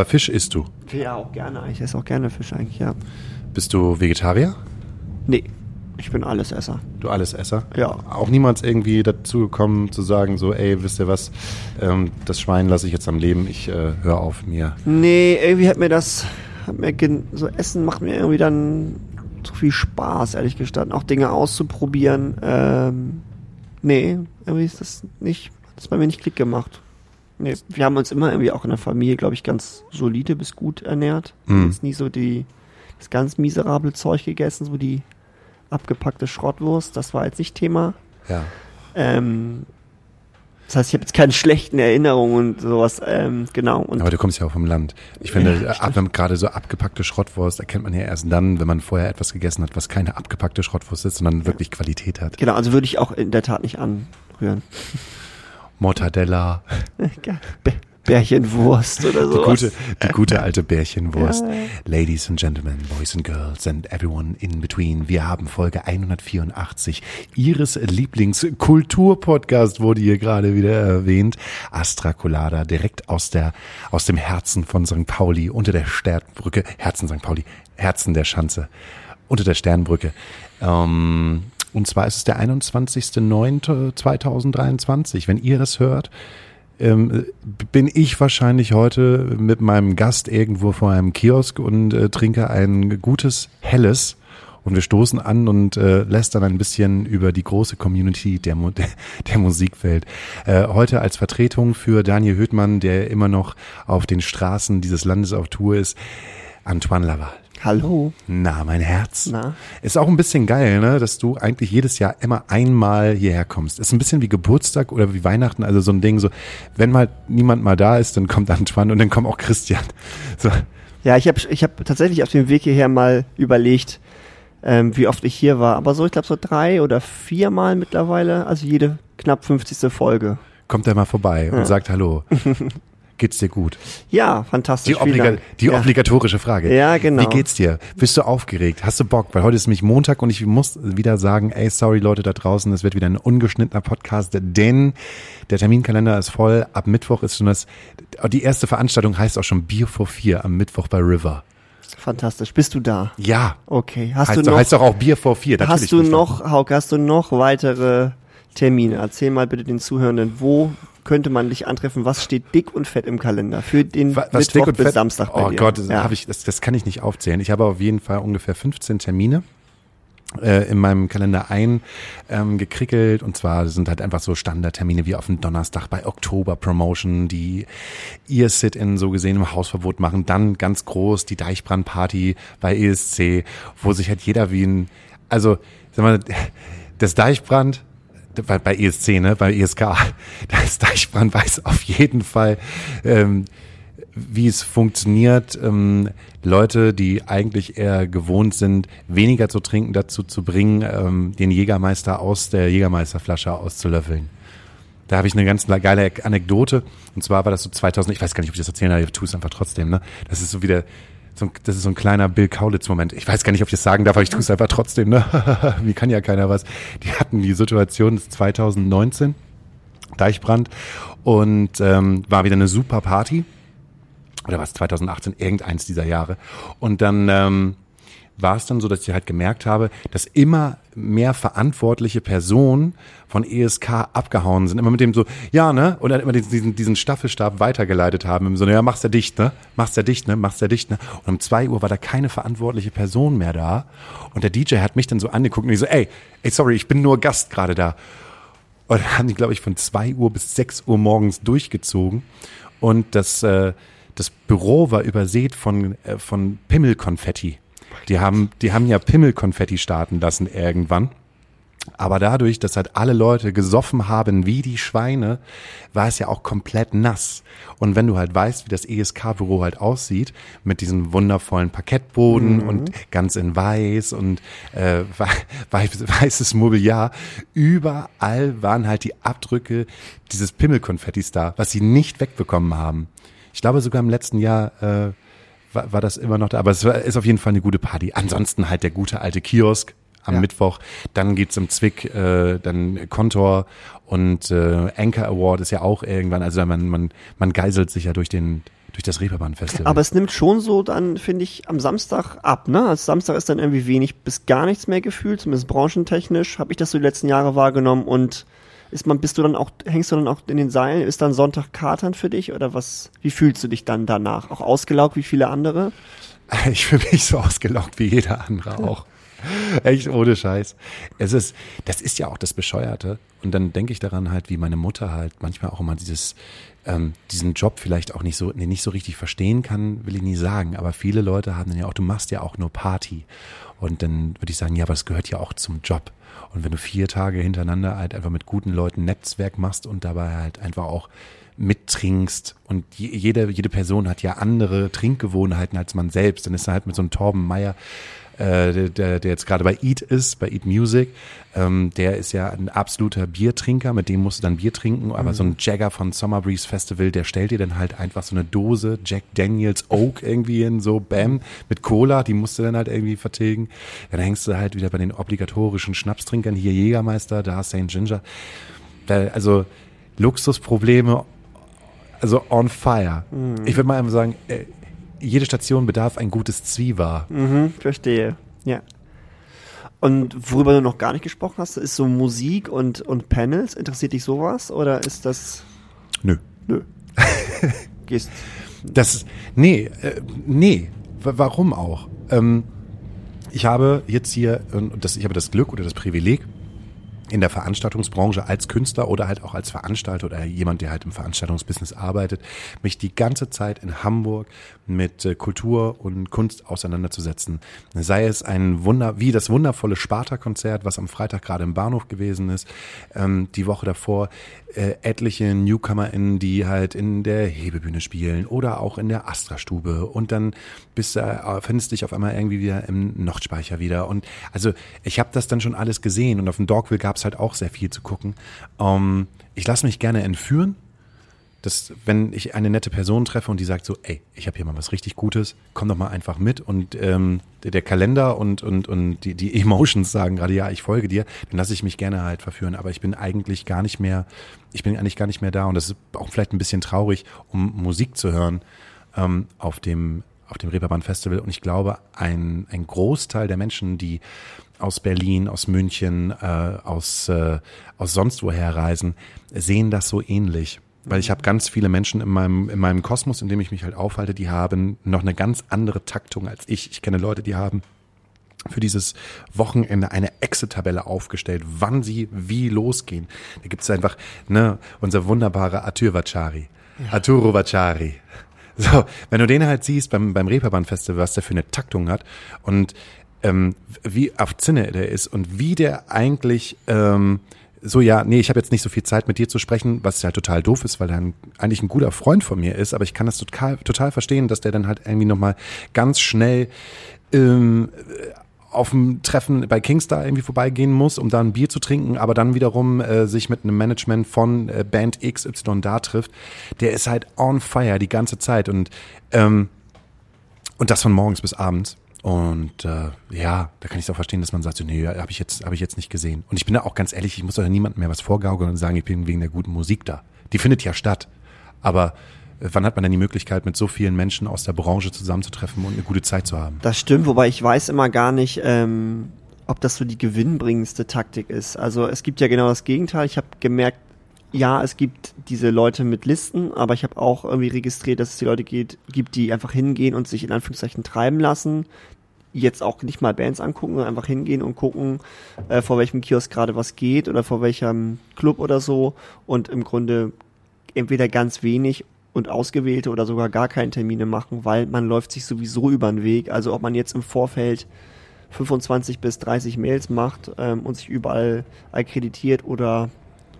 Aber Fisch isst du? Ja, auch gerne. Ich esse auch gerne Fisch eigentlich, ja. Bist du Vegetarier? Nee, ich bin Allesesser. Du Allesesser? Ja. Auch niemals irgendwie dazu gekommen zu sagen, so, ey, wisst ihr was, ähm, das Schwein lasse ich jetzt am Leben, ich äh, höre auf mir. Nee, irgendwie hat mir das, hat mir so Essen macht mir irgendwie dann zu viel Spaß, ehrlich gestanden. Auch Dinge auszuprobieren. Ähm, nee, irgendwie ist das nicht, hat das bei mir nicht Klick gemacht. Nee, wir haben uns immer irgendwie auch in der Familie, glaube ich, ganz solide bis gut ernährt. Mhm. Jetzt nie so die, das ganz miserable Zeug gegessen, so die abgepackte Schrottwurst, das war jetzt nicht Thema. Ja. Ähm, das heißt, ich habe jetzt keine schlechten Erinnerungen und sowas. Ähm, genau. Und Aber du kommst ja auch vom Land. Ich finde, Ja, ab, wenn gerade so abgepackte Schrottwurst erkennt man ja erst dann, wenn man vorher etwas gegessen hat, was keine abgepackte Schrottwurst ist, sondern wirklich Qualität hat. genau, also würde ich auch in der Tat nicht anrühren. Mortadella, Bä- Bärchenwurst oder die so. gute, die gute alte Bärchenwurst. Ja. Ladies and Gentlemen, Boys and Girls and everyone in between. Wir haben Folge 184 Ihres Lieblingskulturpodcast wurde hier gerade wieder erwähnt. Astra Colada, direkt aus der, aus dem Herzen von St. Pauli, unter der Sternbrücke, Herzen St. Pauli, Herzen der Schanze, unter der Sternbrücke. Ähm, und zwar ist es der 21.09.2023. Wenn ihr das hört, ähm, bin ich wahrscheinlich heute mit meinem Gast irgendwo vor einem Kiosk und äh, trinke ein gutes Helles. Und wir stoßen an und äh, lästern ein bisschen über die große Community der, Mu der Musikwelt. Äh, heute als Vertretung für Daniel Höhtmann, der immer noch auf den Straßen dieses Landes auf Tour ist, Antoine Laval. Hallo. Na, mein Herz. Na? Ist auch ein bisschen geil, ne, dass du eigentlich jedes Jahr immer einmal hierher kommst. Ist ein bisschen wie Geburtstag oder wie Weihnachten, also so ein Ding, so, wenn mal niemand mal da ist, dann kommt Antoine und dann kommt auch Christian. So, Ja, ich habe ich hab tatsächlich auf dem Weg hierher mal überlegt, ähm, wie oft ich hier war. Aber so, ich glaube, so drei oder viermal mittlerweile. Also jede knapp 50. Folge. kommt er mal vorbei und sagt Hallo. Geht's dir gut? Ja, fantastisch. Die, obliga die ja. obligatorische Frage. Ja, genau. Wie geht's dir? Bist du aufgeregt? Hast du Bock? Weil heute ist nämlich Montag und ich muss wieder sagen, ey, sorry Leute da draußen, es wird wieder ein ungeschnittener Podcast, denn der Terminkalender ist voll. Ab Mittwoch ist schon das, die erste Veranstaltung heißt auch schon Bier vor vier am Mittwoch bei River. Fantastisch. Bist du da? Ja. Okay. Hast heißt, du doch, noch, heißt doch auch Bier vor vier. Natürlich hast du noch, Hauke, hast du noch weitere Termine? Erzähl mal bitte den Zuhörenden, wo könnte man dich antreffen? Was steht dick und fett im Kalender für den Wa- Was Mittwoch dick und bis fett? Samstag bei Oh dir? Gott, das, ja. hab ich, das, das kann ich nicht aufzählen. Ich habe auf jeden Fall ungefähr 15 Termine äh, in meinem Kalender ein ähm, und zwar sind halt einfach so Standardtermine wie auf dem Donnerstag bei Oktober Promotion, die ihr Sit-in so gesehen im Hausverbot machen, dann ganz groß die Deichbrandparty bei ESC, wo sich halt jeder wie ein, also sag mal, das Deichbrand bei, bei ESC, ne, bei ESK, das Deichbrand weiß auf jeden Fall, ähm, wie es funktioniert, ähm, Leute, die eigentlich eher gewohnt sind, weniger zu trinken, dazu zu bringen, ähm, den Jägermeister aus der Jägermeisterflasche auszulöffeln. Da habe ich eine ganz geile Anekdote. Und zwar war das so 2000, ich weiß gar nicht, ob ich das erzählen darf, ich tue es einfach trotzdem. Ne? Das ist so wieder, so ein, das ist so ein kleiner Bill Kaulitz-Moment. Ich weiß gar nicht, ob ich das sagen darf, aber ich tue es einfach trotzdem. Ne? Mir kann ja keiner was. Die hatten die Situation ist 2019, Deichbrand, und ähm, war wieder eine super Party oder was 2018, irgendeins dieser Jahre. Und dann ähm, war es dann so, dass ich halt gemerkt habe, dass immer mehr verantwortliche Personen von ESK abgehauen sind. Immer mit dem so, ja, ne? Und dann immer diesen, diesen Staffelstab weitergeleitet haben. Im Sinne, ja, mach's ja dicht, ne? Mach's ja dicht, ne? Mach's ja dicht, ne? Und um zwei Uhr war da keine verantwortliche Person mehr da. Und der DJ hat mich dann so angeguckt und ich so, ey, ey, sorry, ich bin nur Gast gerade da. Und dann haben die, glaube ich, von zwei Uhr bis sechs Uhr morgens durchgezogen. Und das, äh, das Büro war übersät von, äh, von Pimmelkonfetti. Die haben, die haben ja Pimmelkonfetti starten lassen irgendwann. Aber dadurch, dass halt alle Leute gesoffen haben wie die Schweine, war es ja auch komplett nass. Und wenn du halt weißt, wie das ESK-Büro halt aussieht, mit diesem wundervollen Parkettboden und ganz in weiß und äh, weiß, weißes Mobiliar, überall waren halt die Abdrücke dieses Pimmelkonfettis da, was sie nicht wegbekommen haben. Ich glaube sogar im letzten Jahr äh, war, war das immer noch da, aber es war, ist auf jeden Fall eine gute Party. Ansonsten halt der gute alte Kiosk am Ja. Mittwoch. Dann geht's im Zwick, äh, dann Kontor und äh, Anchor Award ist ja auch irgendwann, also man, man, man geiselt sich ja durch den, durch das Reeperbahn-Festival. Aber es nimmt schon so dann, finde ich, am Samstag ab, ne? Also Samstag ist dann irgendwie wenig bis gar nichts mehr gefühlt, zumindest branchentechnisch, habe ich das so die letzten Jahre wahrgenommen und ist man, bist du dann auch, hängst du dann auch in den Seilen? Ist dann Sonntag Katern für dich oder was? Wie fühlst du dich dann danach? Auch ausgelaugt wie viele andere? Ich fühle mich so ausgelaugt wie jeder andere auch. Echt ohne Scheiß. Es ist, das ist ja auch das Bescheuerte. Und dann denke ich daran halt, wie meine Mutter halt manchmal auch immer dieses, ähm, diesen Job vielleicht auch nicht so, nee, nicht so richtig verstehen kann, will ich nie sagen. Aber viele Leute haben dann ja auch, du machst ja auch nur Party. Und dann würde ich sagen, ja, aber es gehört ja auch zum Job. Und wenn du vier Tage hintereinander halt einfach mit guten Leuten Netzwerk machst und dabei halt einfach auch mittrinkst und jede, jede Person hat ja andere Trinkgewohnheiten als man selbst, dann ist er halt mit so einem Torben Meier äh, der, der jetzt gerade bei Eat ist, bei Eat Music, ähm, der ist ja ein absoluter Biertrinker, mit dem musst du dann Bier trinken, aber mhm. so ein Jagger von Summer Breeze Festival, der stellt dir dann halt einfach so eine Dose Jack Daniels Oak irgendwie hin, so bam, mit Cola, die musst du dann halt irgendwie vertilgen. Dann hängst du halt wieder bei den obligatorischen Schnapstrinkern, hier Jägermeister, da St. Ginger. Da, also Luxusprobleme, also on fire. Mhm. Ich würde mal einfach sagen, äh, jede Station bedarf ein gutes Zwieber. Mhm, verstehe. Ja. Und worüber du noch gar nicht gesprochen hast, ist so Musik und, und Panels. Interessiert dich sowas oder ist das. Nö. Nö. Gehst. Das, nee, äh, nee. W warum auch? Ähm, ich habe jetzt hier, und das, ich habe das Glück oder das Privileg, in der Veranstaltungsbranche als Künstler oder halt auch als Veranstalter oder jemand, der halt im Veranstaltungsbusiness arbeitet, mich die ganze Zeit in Hamburg mit äh, Kultur und Kunst auseinanderzusetzen. Sei es ein Wunder, wie das wundervolle Sparta-Konzert, was am Freitag gerade im Bahnhof gewesen ist, ähm, die Woche davor äh, etliche NewcomerInnen, die halt in der Hebebühne spielen oder auch in der Astra-Stube und dann bist du, äh, findest dich auf einmal irgendwie wieder im Nordspeicher wieder und also ich habe das dann schon alles gesehen und auf dem Dogville gab es halt auch sehr viel zu gucken. Ähm, ich lasse mich gerne entführen. Dass wenn ich eine nette Person treffe und die sagt so, ey, ich habe hier mal was richtig Gutes, komm doch mal einfach mit und ähm, der Kalender und und und die die Emotions sagen gerade ja, ich folge dir, dann lasse ich mich gerne halt verführen, aber ich bin eigentlich gar nicht mehr, ich bin eigentlich gar nicht mehr da und das ist auch vielleicht ein bisschen traurig, um Musik zu hören ähm, auf dem auf dem Reeperbahn Festival und ich glaube ein ein Großteil der Menschen, die aus Berlin, aus München, äh, aus äh, aus sonst woher reisen, sehen das so ähnlich weil ich habe ganz viele Menschen in meinem, in meinem Kosmos, in dem ich mich halt aufhalte, die haben noch eine ganz andere Taktung als ich. Ich kenne Leute, die haben für dieses Wochenende eine Exit-Tabelle aufgestellt, wann sie wie losgehen. Da gibt es einfach ne, unser wunderbarer Arthur Vacari. Ja. Arturo Vacari. So, wenn du den halt siehst beim, beim Reeperbahn-Festival, was der für eine Taktung hat und ähm, wie auf Zinne der ist und wie der eigentlich ähm, so, ja, nee, ich habe jetzt nicht so viel Zeit mit dir zu sprechen, was ja total doof ist, weil er ein, eigentlich ein guter Freund von mir ist, aber ich kann das total, total verstehen, dass der dann halt irgendwie nochmal ganz schnell ähm, auf dem Treffen bei Kingstar irgendwie vorbeigehen muss, um da ein Bier zu trinken, aber dann wiederum äh, sich mit einem Management von äh, Band XY da trifft, der ist halt on fire die ganze Zeit und ähm, und das von morgens bis abends. Und äh, ja, da kann ich es auch verstehen, dass man sagt, so, nee, habe ich jetzt, habe ich jetzt nicht gesehen. Und ich bin da auch ganz ehrlich, ich muss doch niemandem mehr was vorgaukeln und sagen, ich bin wegen der guten Musik da. Die findet ja statt. Aber äh, wann hat man denn die Möglichkeit, mit so vielen Menschen aus der Branche zusammenzutreffen und eine gute Zeit zu haben? Das stimmt, wobei ich weiß immer gar nicht, ähm, ob das so die gewinnbringendste Taktik ist. Also es gibt ja genau das Gegenteil. Ich habe gemerkt, ja, es gibt diese Leute mit Listen, aber ich habe auch irgendwie registriert, dass es die Leute geht, gibt, die einfach hingehen und sich in Anführungszeichen treiben lassen. Jetzt auch nicht mal Bands angucken, sondern einfach hingehen und gucken, äh, vor welchem Kiosk gerade was geht oder vor welchem Club oder so und im Grunde entweder ganz wenig und ausgewählte oder sogar gar keine Termine machen, weil man läuft sich sowieso über den Weg. Also ob man jetzt im Vorfeld 25 bis 30 Mails macht ähm, und sich überall akkreditiert oder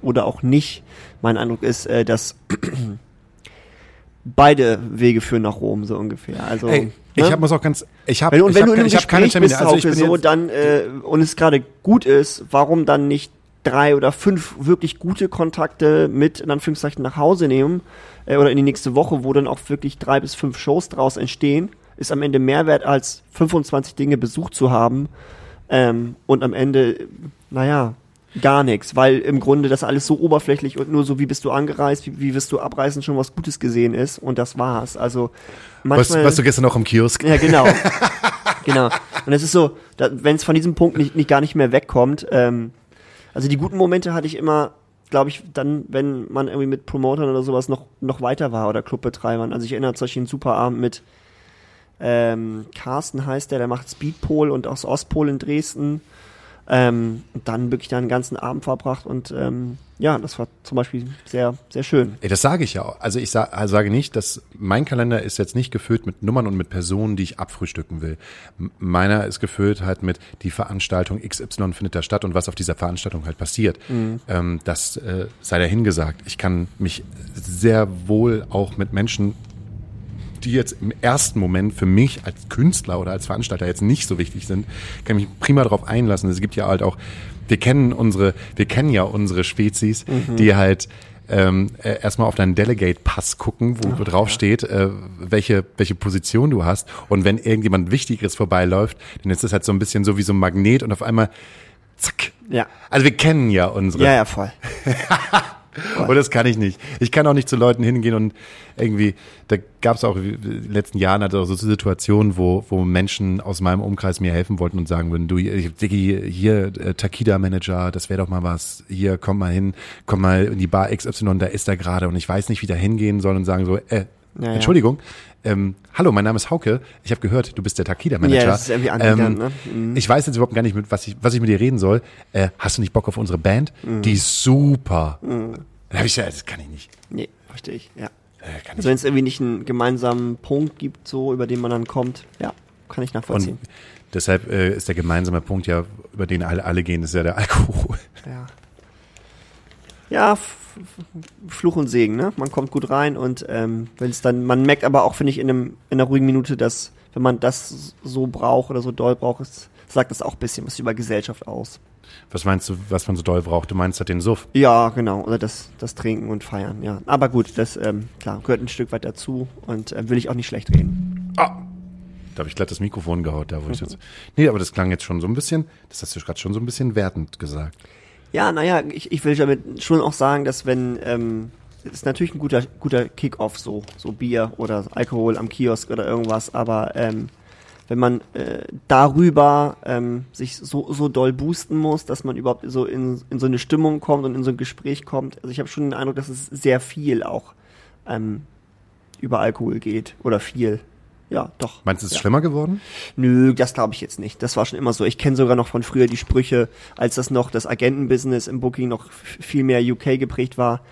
oder auch nicht. Mein Eindruck ist, äh, dass beide Wege führen nach Rom so ungefähr. Also Ey, ne? ich hab, muss auch ganz, ich habe, und wenn du in einem keine Termine, bist, also ich bin so dann äh, und es gerade gut ist, warum dann nicht drei oder fünf wirklich gute Kontakte mit in Anführungszeichen nach Hause nehmen äh, oder in die nächste Woche, wo dann auch wirklich drei bis fünf Shows draus entstehen, ist am Ende mehr wert als 25 Dinge besucht zu haben ähm, und am Ende, naja, Gar nichts, weil im Grunde das alles so oberflächlich und nur so, wie bist du angereist, wie, wie wirst du abreisen, schon was Gutes gesehen ist und das war's. Also manchmal, was du gestern noch im Kiosk? ja, genau. genau. Und es ist so, wenn es von diesem Punkt nicht, nicht gar nicht mehr wegkommt, ähm, also die guten Momente hatte ich immer, glaube ich, dann, wenn man irgendwie mit Promotern oder sowas noch, noch weiter war oder Clubbetreibern. Also ich erinnere zum Beispiel einen super Abend mit ähm, Carsten heißt der, der macht Speedpol und aus Ostpol in Dresden. Ähm, und dann wirklich da einen ganzen Abend verbracht und ähm, ja, das war zum Beispiel sehr, sehr schön. Ey, das sage ich ja. auch. Also ich sa also sage nicht, dass mein Kalender ist jetzt nicht gefüllt mit Nummern und mit Personen, die ich abfrühstücken will. M- Meiner ist gefüllt halt mit die Veranstaltung XY findet da statt und was auf dieser Veranstaltung halt passiert. Ähm, das äh, sei dahingesagt. Ich kann mich sehr wohl auch mit Menschen die jetzt im ersten Moment für mich als Künstler oder als Veranstalter jetzt nicht so wichtig sind, kann mich prima darauf einlassen. Es gibt ja halt auch, wir kennen unsere, wir kennen ja unsere Spezies, die halt ähm, äh, erstmal auf deinen Delegate-Pass gucken, wo, wo drauf steht, äh, welche, welche Position du hast. Und wenn irgendjemand Wichtigeres vorbeiläuft, dann ist das halt so ein bisschen so wie so ein Magnet und auf einmal zack. Ja. Also wir kennen ja unsere. Ja, ja, voll. Und das kann ich nicht. Ich kann auch nicht zu Leuten hingehen und irgendwie, da gab es auch in den letzten Jahren halt auch so Situationen, wo, wo Menschen aus meinem Umkreis mir helfen wollten und sagen würden, du, Diggi, hier, äh, Takida-Manager, das wäre doch mal was, hier, komm mal hin, komm mal in die Bar XY, da ist er gerade und ich weiß nicht, wie da hingehen soll und sagen so, äh, Ja, ja. Entschuldigung, ähm, hallo, mein Name ist Hauke, ich habe gehört, du bist der Takida-Manager. Ja, das ist irgendwie anbiedernd, ne? Mhm. Ich weiß jetzt überhaupt gar nicht, mit was ich, was ich mit dir reden soll. Äh, hast du nicht Bock auf unsere Band? Mhm. Die ist super. Dann hab ich gesagt, das kann ich nicht. Nee, verstehe ich, ja. Äh, Also wenn es irgendwie nicht einen gemeinsamen Punkt gibt, so über den man dann kommt, ja, kann ich nachvollziehen. Und deshalb äh, ist der gemeinsame Punkt ja, über den alle, alle gehen, ist ja der Alkohol. Ja. Ja, Fluch und Segen, ne? Man kommt gut rein und ähm, wenn es dann, man merkt aber auch, finde ich, in, einem, in einer ruhigen Minute, dass wenn man das so braucht oder so doll braucht, es, sagt das auch ein bisschen was über Gesellschaft aus. Was meinst du, was man so doll braucht? Du meinst halt den Suff. Ja, genau. Oder das, das Trinken und Feiern, ja. Aber gut, das ähm, klar, gehört ein Stück weit dazu und äh, will ich auch nicht schlecht reden. Ah! Da habe ich glatt das Mikrofon gehaut, da wo ich jetzt. Nee, aber das klang jetzt schon so ein bisschen, das hast du gerade schon so ein bisschen wertend gesagt. Ja, naja, ich, ich will damit schon auch sagen, dass wenn, ähm, ist natürlich ein guter, guter Kick-Off so, so Bier oder Alkohol am Kiosk oder irgendwas, aber ähm, wenn man äh, darüber ähm, sich so, so doll boosten muss, dass man überhaupt so in, in so eine Stimmung kommt und in so ein Gespräch kommt. Also ich habe schon den Eindruck, dass es sehr viel auch ähm, über Alkohol geht oder viel. Ja, doch. Meinst du, es ist ja. schlimmer geworden? Nö, das glaube ich jetzt nicht. Das war schon immer so. Ich kenne sogar noch von früher die Sprüche, als das noch das Agentenbusiness im Booking noch viel mehr UK geprägt war,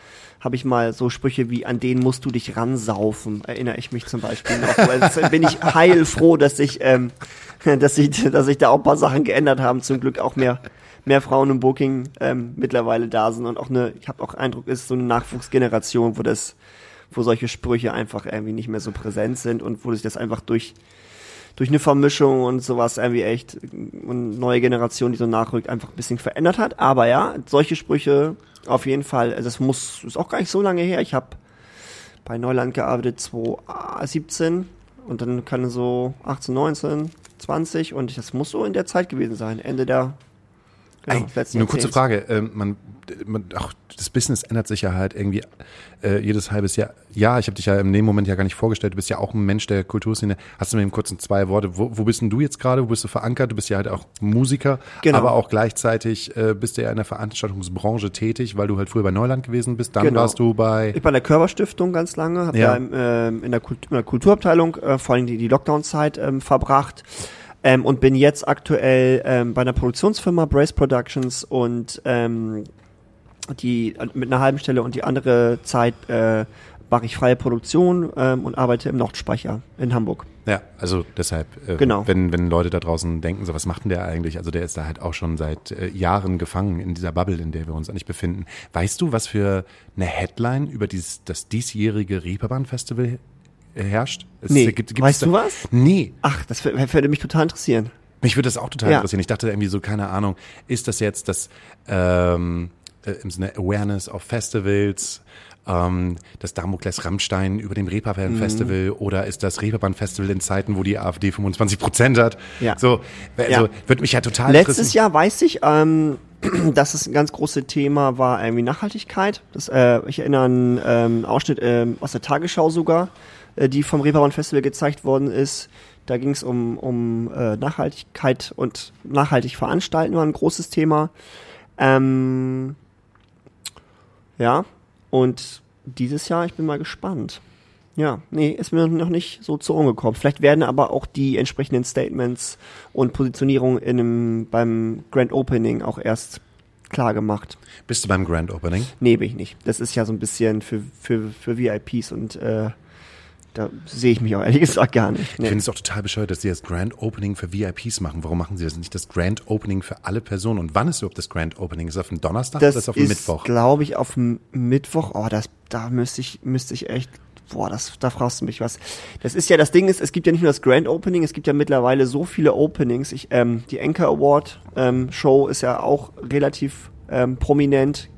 habe ich mal so Sprüche wie an denen musst du dich ransaufen, erinnere ich mich zum Beispiel noch. Also bin ich heilfroh, dass ich, ähm, dass sich dass sich da auch ein paar Sachen geändert haben. Zum Glück auch mehr mehr Frauen im Booking ähm, mittlerweile da sind und auch eine, ich habe auch Eindruck, es ist so eine Nachwuchsgeneration, wo das wo solche Sprüche einfach irgendwie nicht mehr so präsent sind und wo sich das einfach durch durch eine Vermischung und sowas irgendwie echt und neue Generation, die so nachrückt, einfach ein bisschen verändert hat. Aber ja, solche Sprüche auf jeden Fall. Es muss, ist auch gar nicht so lange her. Ich habe bei Neuland gearbeitet 2017 und dann kann so 18, 19, 20 und das muss so in der Zeit gewesen sein. Ende der genau, Ey, des letzten nur kurze. Frage. Ähm, man, man, auch das Business ändert sich ja halt irgendwie äh, jedes halbes Jahr. Ja, ich habe dich ja dem Moment ja gar nicht vorgestellt. Du bist ja auch ein Mensch der Kulturszene. Hast du mir eben kurz in zwei Worte, wo, wo bist denn du jetzt gerade? Wo bist du verankert? Du bist ja halt auch Musiker, Genau. aber auch gleichzeitig äh, bist du ja in der Veranstaltungsbranche tätig, weil du halt früher bei Neuland gewesen bist. Dann Genau. warst du bei... Ich war in der Körperstiftung ganz lange, habe Ja. da im, ähm, in, der Kult in der Kulturabteilung äh, vor allem die, die Lockdown-Zeit ähm, verbracht ähm, und bin jetzt aktuell ähm, bei einer Produktionsfirma Brace Productions und ähm, die mit einer halben Stelle und die andere Zeit äh, mache ich freie Produktion ähm, und arbeite im Nordspeicher in Hamburg. Ja, also deshalb, äh, Genau. wenn, wenn Leute da draußen denken, so was macht denn der eigentlich? Also der ist da halt auch schon seit äh, Jahren gefangen in dieser Bubble, in der wir uns eigentlich befinden. Weißt du, was für eine Headline über dieses, das diesjährige Reeperbahn-Festival herrscht? Es Nee. gibt- gibt Weißt du da- was? Nee, Ach, das würde mich total interessieren. mich würde das auch total Ja. interessieren. Ich dachte irgendwie so, keine Ahnung, ist das jetzt das ähm, äh, im Sinne Awareness of Festivals, ähm, das Damokles Rammstein über dem Mhm. Reeperbahn-Festival oder ist das Reeperbahn-Festival in Zeiten, wo die AfD 25 Prozent hat? Ja. So, also Ja. würde mich ja total Letztes interessieren. Jahr weiß ich, ähm, dass es ein ganz großes Thema war, irgendwie Nachhaltigkeit. Das, äh, ich erinnere an ähm, Ausschnitt ähm, aus der Tagesschau sogar, äh, die vom Reeperbahn Festival gezeigt worden ist. Da ging es um, um äh, Nachhaltigkeit und nachhaltig veranstalten war ein großes Thema. Ähm, ja, und dieses Jahr, ich bin mal gespannt. Ja, nee, ist mir noch nicht so zu Ohren gekommen. Vielleicht werden aber auch die entsprechenden Statements und Positionierungen in einem, beim Grand Opening auch erst klar gemacht. Bist du beim Grand Opening? Nee, bin ich nicht. Das ist ja so ein bisschen für, für, für VIPs und äh, da sehe ich mich auch ehrlich gesagt gar nicht. Ich finde es auch total bescheuert, dass sie das Grand Opening für VIPs machen. Warum machen sie das nicht das Grand Opening für alle Personen? Und wann ist überhaupt das Grand Opening? Ist das auf dem Donnerstag das oder ist das auf dem ist, Mittwoch? glaube ich, auf dem Mittwoch. Oh, das, da müsste ich, müsste ich echt boah, das, da fragst du mich was. Das ist ja, das Ding ist, es gibt ja nicht nur das Grand Opening, es gibt ja mittlerweile so viele Openings. Ich, ähm, die Anchor Award ähm, Show ist ja auch relativ ähm, prominent.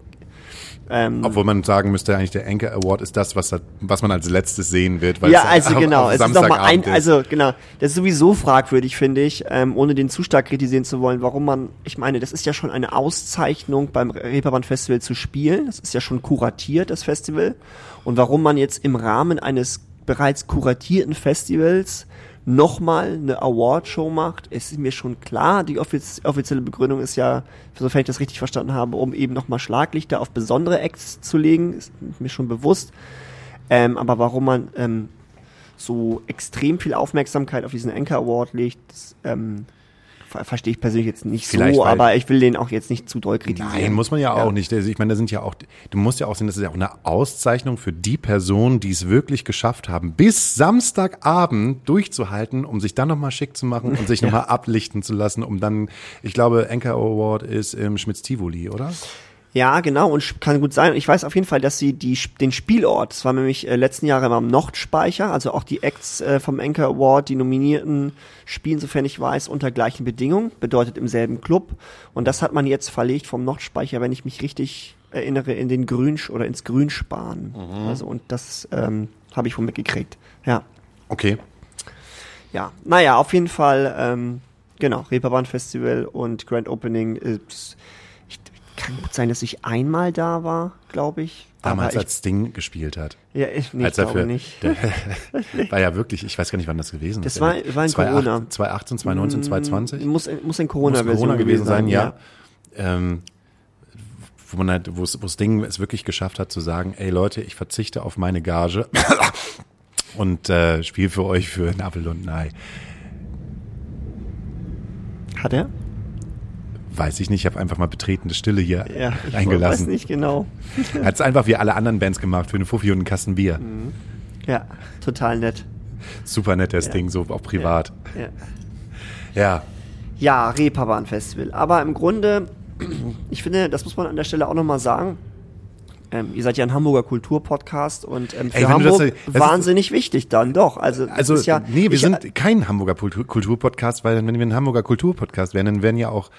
Ähm, Obwohl man sagen müsste, eigentlich der Anchor Award ist das, was, was man als letztes sehen wird. Weil ja, es also genau, es ist noch mal ein, also genau, das ist sowieso fragwürdig, finde ich, ähm, ohne den zu stark kritisieren zu wollen, warum man, ich meine, das ist ja schon eine Auszeichnung beim Reeperbahn Festival zu spielen, das ist ja schon kuratiert, das Festival, und warum man jetzt im Rahmen eines bereits kuratierten Festivals nochmal eine Awardshow macht, ist mir schon klar. Die offiz offizielle Begründung ist ja, sofern ich das richtig verstanden habe, um eben nochmal Schlaglichter auf besondere Acts zu legen, ist mir schon bewusst. Ähm, aber warum man ähm, so extrem viel Aufmerksamkeit auf diesen Anchor Award legt, das, ähm, verstehe ich persönlich jetzt nicht Vielleicht, so, aber ich will den auch jetzt nicht zu doll kritisieren. Nein, muss man ja auch Ja. nicht. Also Ich meine, da sind ja auch, du musst ja auch sehen, das ist ja auch eine Auszeichnung für die Personen, die es wirklich geschafft haben, bis Samstagabend durchzuhalten, um sich dann nochmal schick zu machen und sich nochmal ablichten zu lassen, um dann, ich glaube, Anchor Award ist im Schmitz-Tivoli, oder? Ja, genau, und kann gut sein. Ich weiß auf jeden Fall, dass sie die, den Spielort, das war nämlich äh, letzten Jahre immer am Nordspeicher, also auch die Acts äh, vom Anchor Award, die Nominierten spielen, sofern ich weiß, unter gleichen Bedingungen, bedeutet im selben Club. Und das hat man jetzt verlegt vom Nordspeicher, wenn ich mich richtig erinnere, in den Grünsch oder ins Grünsparen. Also, und das ähm, habe ich wohl mitgekriegt. Ja. Okay. Ja, naja, auf jeden Fall, ähm, genau, Reeperbahn Festival und Grand Opening. Ist, ich, kann gut sein, dass ich einmal da war, glaube ich. Damals, ich, als Sting gespielt hat. ja, ich, nee, ich als er glaube nicht. Der, war ja wirklich, ich weiß gar nicht, wann das gewesen Das ist. war- war in Corona. 2018, 2019, 2020? Muss, in- muss in Muss Corona-Version Corona gewesen sein, ja. ja. Ähm, wo man halt, wo es das Ding es wirklich geschafft hat zu sagen, ey Leute, ich verzichte auf meine Gage und äh, spiele für euch für ein Apfel und ein Ei. Hat er? Weiß ich nicht, ich habe einfach mal betretende Stille hier Ja, ich weiß eingelassen. nicht genau. Hat es einfach wie alle anderen Bands gemacht, für eine Fuffi und einen Kasten Bier. Mhm. Ja, total nett. Super nett, das Ding, so auch privat. Ja. Ja. Ja, Reeperbahn Festival. Aber im Grunde, ich finde, das muss man an der Stelle auch nochmal sagen. Ähm, ihr seid ja ein Hamburger Kulturpodcast und ähm, für Ey, das- Hamburg das ist- wahnsinnig wichtig dann doch. Also, das Also, ist ja, nee, wir ich, sind kein Hamburger Kultur- Kulturpodcast, weil wenn wir ein Hamburger Kulturpodcast wären, dann wären ja auch,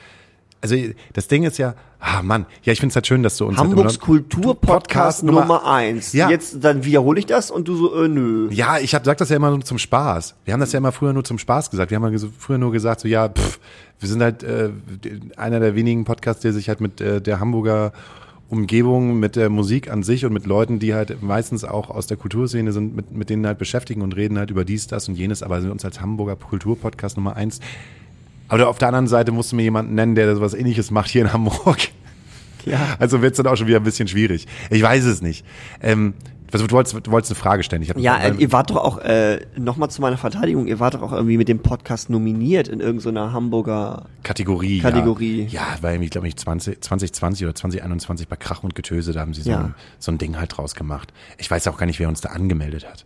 also das Ding ist ja, ah Mann, ja, ich finde es halt schön, dass du uns halt Hamburgs immer- Kulturpodcast Nummer eins. Ja. Jetzt, dann wiederhole ich das und du so, äh, nö. Ja, ich hab, sag das ja immer nur zum Spaß. Wir haben das ja immer früher nur zum Spaß gesagt. Wir haben ja früher nur gesagt, so ja, pff, wir sind halt äh, einer der wenigen Podcasts, der sich halt mit äh, der Hamburger Umgebung, mit der Musik an sich und mit Leuten, die halt meistens auch aus der Kulturszene sind, mit, mit denen halt beschäftigen und reden halt über dies, das und jenes, aber sind uns als Hamburger Kulturpodcast Nummer eins. Aber auf der anderen Seite musst du mir jemanden nennen, der sowas ähnliches macht hier in Hamburg. Ja. Also wird's dann auch schon wieder ein bisschen schwierig. Ich weiß es nicht. Ähm, also du wolltest, du wolltest eine Frage stellen. Ich Ja, äh, ihr wart doch auch, äh, nochmal zu meiner Verteidigung, ihr wart doch auch irgendwie mit dem Podcast nominiert in irgendeiner Hamburger. Kategorie. Kategorie. Ja, ja war irgendwie, glaube ich, 20, 2020 oder 2021 bei Krach und Getöse, da haben sie so, Ja. ein, so ein Ding halt draus gemacht. Ich weiß auch gar nicht, wer uns da angemeldet hat.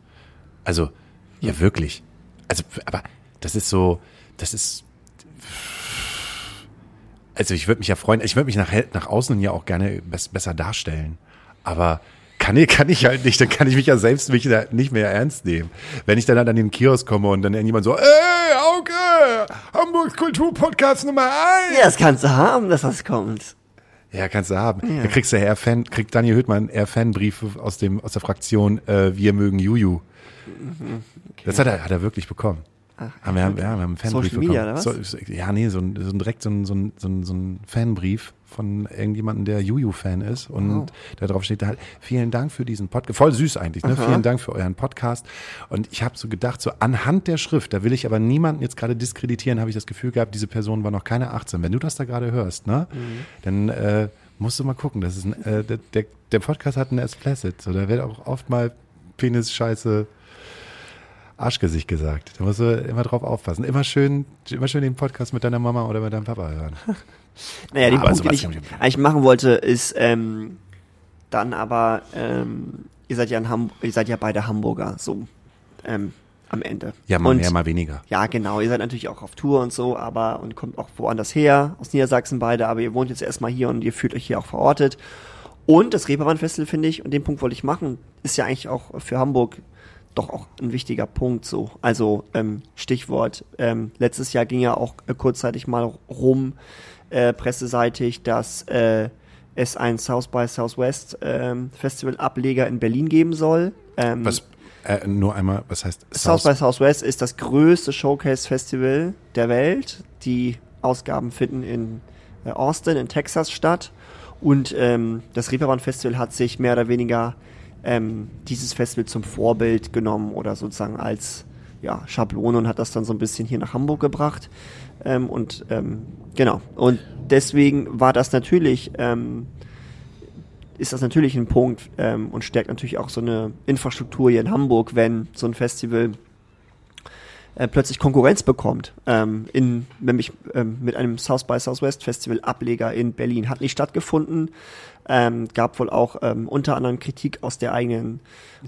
Also, ja, wirklich. Also, aber das ist so, das ist. Also ich würde mich ja freuen, ich würde mich nach, nach außen ja auch gerne bes- besser darstellen. Aber kann ich, kann ich halt nicht, dann kann ich mich ja selbst mich nicht mehr ernst nehmen. Wenn ich dann halt an den Kiosk komme und dann irgendjemand so, ey, Auge, Hamburgs Kulturpodcast Nummer eins. Ja, das kannst du haben, dass das kommt. Ja, kannst du haben. Da kriegst du eher Fan, kriegt Daniel Hüttmann eher Fanbriefe aus dem, aus der Fraktion, äh, wir mögen Juju. Das hat er, hat er wirklich bekommen. Haben wir, haben, ja, wir haben einen Fanbrief Social Media, bekommen. oder was? So, ja, nee, so ein, so ein direkt so ein, so ein, so ein, Fanbrief von irgendjemandem, der Juju-Fan ist und Wow. da drauf steht halt, vielen Dank für diesen Podcast. Voll süß eigentlich, ne? Vielen Dank für euren Podcast. Und ich habe so gedacht, so anhand der Schrift, da will ich aber niemanden jetzt gerade diskreditieren, habe ich das Gefühl gehabt, diese Person war noch keine 18. Wenn du das da gerade hörst, ne? Dann äh, musst du mal gucken. Das ist ein, äh, der, der, Podcast hat ein Explicit. So, da wird auch oft mal Penis, Scheiße, Arschgesicht gesagt. Da musst du immer drauf aufpassen. Immer schön, immer schön den Podcast mit deiner Mama oder mit deinem Papa hören. Naja, den Aber Punkt, den ich eigentlich machen wollte, ist ähm, dann aber, ähm, ihr seid ja in Hamburg, ihr seid ja beide Hamburger, so ähm, am Ende. Ja, mal Und- mehr, mal weniger. Ja, genau. Ihr seid natürlich auch auf Tour und so, aber und kommt auch woanders her, aus Niedersachsen beide, aber ihr wohnt jetzt erstmal hier und ihr fühlt euch hier auch verortet. Und das Reeperbahn Festival, finde ich, und den Punkt wollte ich machen, ist ja eigentlich auch für Hamburg doch auch ein wichtiger Punkt so. Also ähm, Stichwort, ähm, letztes Jahr ging ja auch äh, kurzzeitig mal rum, äh, presseseitig, dass äh, es ein South by Southwest ähm, Festival Ableger in Berlin geben soll. Ähm, Was, äh, nur einmal, was heißt South by Southwest ist das größte Showcase-Festival der Welt. Die Ausgaben finden in äh, Austin, in Texas statt. Und ähm, das Reeperbahn Festival hat sich mehr oder weniger ähm, dieses Festival zum Vorbild genommen oder sozusagen als ja, Schablone und hat das dann so ein bisschen hier nach Hamburg gebracht. Ähm, und ähm, genau. Und deswegen war das natürlich ähm, ist das natürlich ein Punkt ähm, und stärkt natürlich auch so eine Infrastruktur hier in Hamburg, wenn so ein Festival äh, plötzlich Konkurrenz bekommt. Ähm, in, nämlich ähm, mit einem South by Southwest Festival Ableger in Berlin. Hat nicht stattgefunden. Ähm, gab wohl auch ähm, unter anderem Kritik aus der eigenen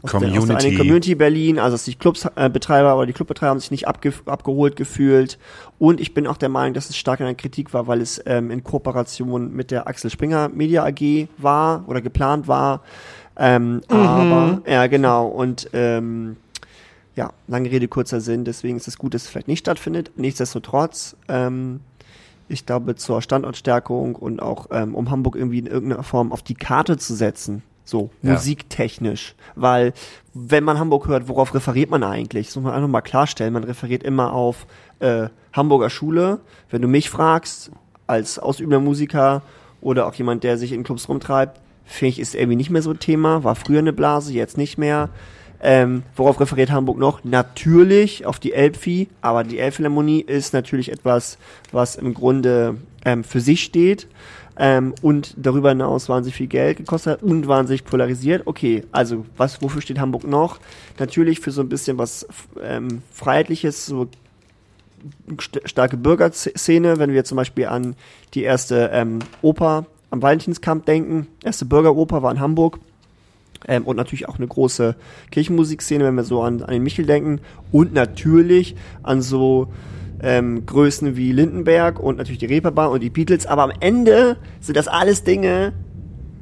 aus Der, aus der Community. eigenen Community Berlin, also dass die Clubsbetreiber äh, Betreiber oder die Clubbetreiber haben sich nicht abge abgeholt gefühlt. Und ich bin auch der Meinung, dass es stark an der Kritik war, weil es ähm, in Kooperation mit der Axel Springer Media AG war oder geplant war. Ähm, Aber, ja genau, und ähm, ja, lange Rede, kurzer Sinn, deswegen ist es gut, dass es vielleicht nicht stattfindet. Nichtsdestotrotz, ähm, ich glaube, zur Standortstärkung und auch um, um Hamburg irgendwie in irgendeiner Form auf die Karte zu setzen, so Ja. musiktechnisch. Weil, wenn man Hamburg hört, worauf referiert man eigentlich? Das muss man einfach mal klarstellen. Man referiert immer auf äh, Hamburger Schule. Wenn du mich fragst, als ausübender Musiker oder auch jemand, der sich in Clubs rumtreibt, finde ich, ist irgendwie nicht mehr so ein Thema. War früher eine Blase, jetzt nicht mehr. Ähm, worauf referiert Hamburg noch? Natürlich auf die Elbphie, aber die Elbphilharmonie ist natürlich etwas, was im Grunde ähm, für sich steht ähm, und darüber hinaus wahnsinnig viel Geld gekostet hat und wahnsinnig polarisiert. Okay, also was, wofür steht Hamburg noch? Natürlich für so ein bisschen was ähm, Freiheitliches, so st starke Bürgerszene, wenn wir zum Beispiel an die erste ähm, Oper am Valentinskamp denken. Erste Bürgeroper war in Hamburg. Ähm, und natürlich auch eine große Kirchenmusikszene, wenn wir so an, an den Michel denken. Und natürlich an so ähm, Größen wie Lindenberg und natürlich die Reeperbahn und die Beatles. Aber am Ende sind das alles Dinge,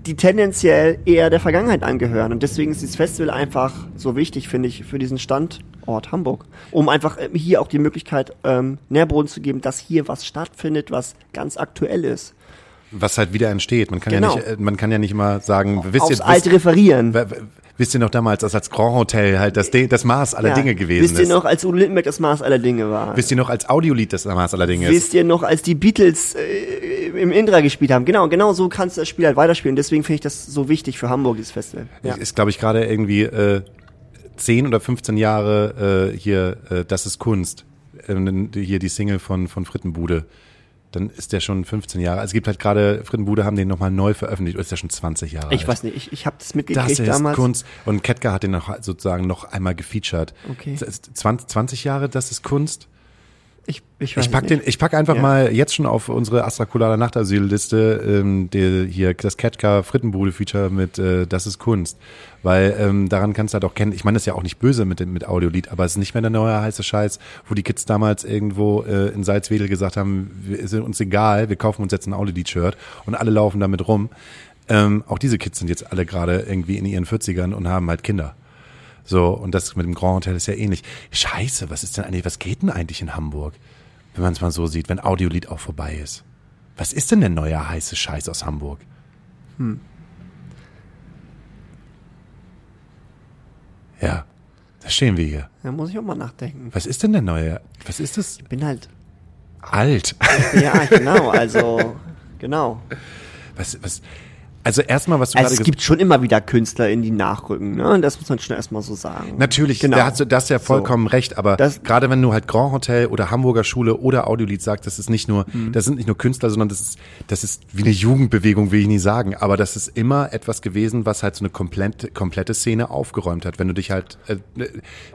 die tendenziell eher der Vergangenheit angehören. Und deswegen ist dieses Festival einfach so wichtig, finde ich, für diesen Standort Hamburg. Um einfach ähm, hier auch die Möglichkeit, ähm, Nährboden zu geben, dass hier was stattfindet, was ganz aktuell ist. Was halt wieder entsteht. Man kann Genau. ja nicht, äh, man kann ja nicht mal sagen, wisst Aufs ihr, Alte referieren. wisst, ihr noch damals, dass als Grand Hotel halt das, De- das Maß aller Ja. Dinge gewesen Wisst ihr ist? noch, als Udo Lindenberg das Maß aller Dinge war? Wisst ihr noch, als Audiolied das Maß aller Dinge ist? Wisst ihr noch, als die Beatles äh, im Indra gespielt haben? Genau, genau so kannst du das Spiel halt weiterspielen. Deswegen finde ich das so wichtig für Hamburg, dieses Festival. Ja. Ist, glaube ich, gerade irgendwie äh, 10 oder 15 Jahre äh, hier, äh, das ist Kunst. Ähm, hier die Single von, von Frittenbude. Dann ist der schon 15 Jahre. Also es gibt halt gerade, Frittenbude haben den nochmal neu veröffentlicht. Oder ist der schon 20 Jahre Ich alt? weiß nicht, ich, ich habe das Das mitgekriegt ist damals. Kunst. Und Ketka hat den noch sozusagen noch einmal gefeatured. Okay. Das ist 20, 20 Jahre, das ist Kunst. Ich, ich, Ich pack den, ich pack einfach Ja. mal jetzt schon auf unsere Astrakulada Nachtasylliste ähm, der, hier das Ketka Frittenbude Feature mit äh, Das ist Kunst, weil ähm, daran kannst du halt auch kennen. Ich meine, das ist ja auch nicht böse mit dem mit Audiolied, aber es ist nicht mehr der neue heiße Scheiß, wo die Kids damals irgendwo äh, in Salzwedel gesagt haben, wir, ist uns egal, wir kaufen uns jetzt ein Audiolied-Shirt und alle laufen damit rum. Ähm, auch diese Kids sind jetzt alle gerade irgendwie in ihren 40ern und haben halt Kinder. So, und das mit dem Grand Hotel ist ja ähnlich. Scheiße, was ist denn eigentlich, was geht denn eigentlich in Hamburg? Wenn man es mal so sieht, wenn Audiolied auch vorbei ist. Was ist denn der neue heiße Scheiß aus Hamburg? Hm. Ja, da stehen wir hier. Da muss ich auch mal nachdenken. Was ist denn der neue? Was ist das? Ich bin halt, Alt. ja, genau, also, genau. was, was, also erstmal, was du Also gerade es gibt schon immer wieder Künstler, in die nachrücken, ne? Und das muss man schon erstmal so sagen. Natürlich, Genau. da hast du das ja vollkommen recht, aber Das- gerade wenn du halt Grand Hotel oder Hamburger Schule oder Audiolied sagst, das ist nicht nur, Mhm. das sind nicht nur Künstler, sondern das ist, das ist wie eine Jugendbewegung, will ich nicht sagen, aber das ist immer etwas gewesen, was halt so eine komplette, komplette Szene aufgeräumt hat. Wenn du dich halt, äh,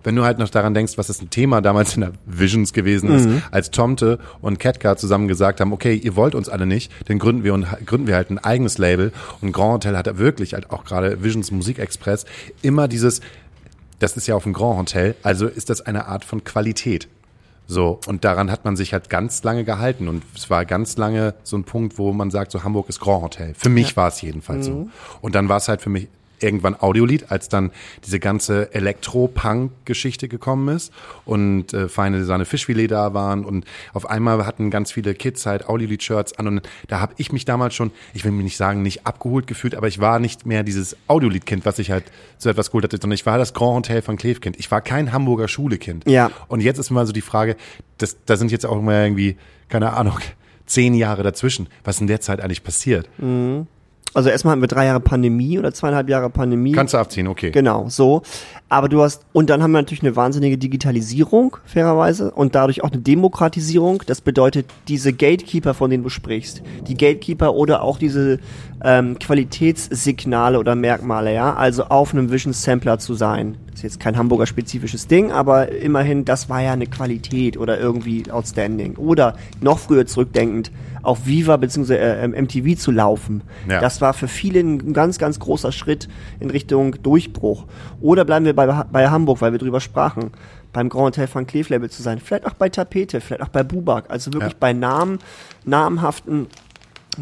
wenn du halt noch daran denkst, was das ein Thema damals in der Visions gewesen ist, Mhm. als Tomte und Ketka zusammen gesagt haben, okay, ihr wollt uns alle nicht, dann gründen wir und gründen wir halt ein eigenes Label und Grand Hotel hat da wirklich halt auch gerade Visions Musik Express immer dieses das ist ja auf dem Grand Hotel, also ist das eine Art von Qualität. So, und daran hat man sich halt ganz lange gehalten. Und es war ganz lange so ein Punkt, wo man sagt, so Hamburg ist Grand Hotel. Für mich war es jedenfalls so. Und dann war es halt für mich irgendwann Audiolied, als dann diese ganze Elektro-Punk-Geschichte gekommen ist und äh, feine Sahne Fischfilet da waren und auf einmal hatten ganz viele Kids halt Audiolied-Shirts an und da habe ich mich damals schon, ich will mir nicht sagen, nicht abgeholt gefühlt, aber ich war nicht mehr dieses Audiolied-Kind, was ich halt so etwas geholt hatte, sondern ich war das Grand Hotel von Kleefkind. Ich war kein Hamburger Schule-Kind. Ja. Und jetzt ist mal so die Frage, das, da sind jetzt auch immer irgendwie, keine Ahnung, zehn Jahre dazwischen. Was in der Zeit eigentlich passiert? Also erstmal hatten wir drei Jahre Pandemie oder zweieinhalb Jahre Pandemie. Kannst du abziehen, okay. Genau, so. Aber du hast, und dann haben wir natürlich eine wahnsinnige Digitalisierung, fairerweise, und dadurch auch eine Demokratisierung. Das bedeutet, diese Gatekeeper, von denen du sprichst, die Gatekeeper oder auch diese ähm, Qualitätssignale oder Merkmale, ja, also auf einem Vision Sampler zu sein. Das ist jetzt kein Hamburger spezifisches Ding, aber immerhin, das war ja eine Qualität oder irgendwie outstanding. Oder noch früher zurückdenkend, auf Viva bzw. Äh, MTV zu laufen. Ja. Das war für viele ein ganz, ganz großer Schritt in Richtung Durchbruch. Oder bleiben wir bei, bei Hamburg, weil wir drüber sprachen, beim Grand Hotel von Cleef Label zu sein. Vielleicht auch bei Tapete, vielleicht auch bei Bubak. Also wirklich Ja. bei Namen, namhaften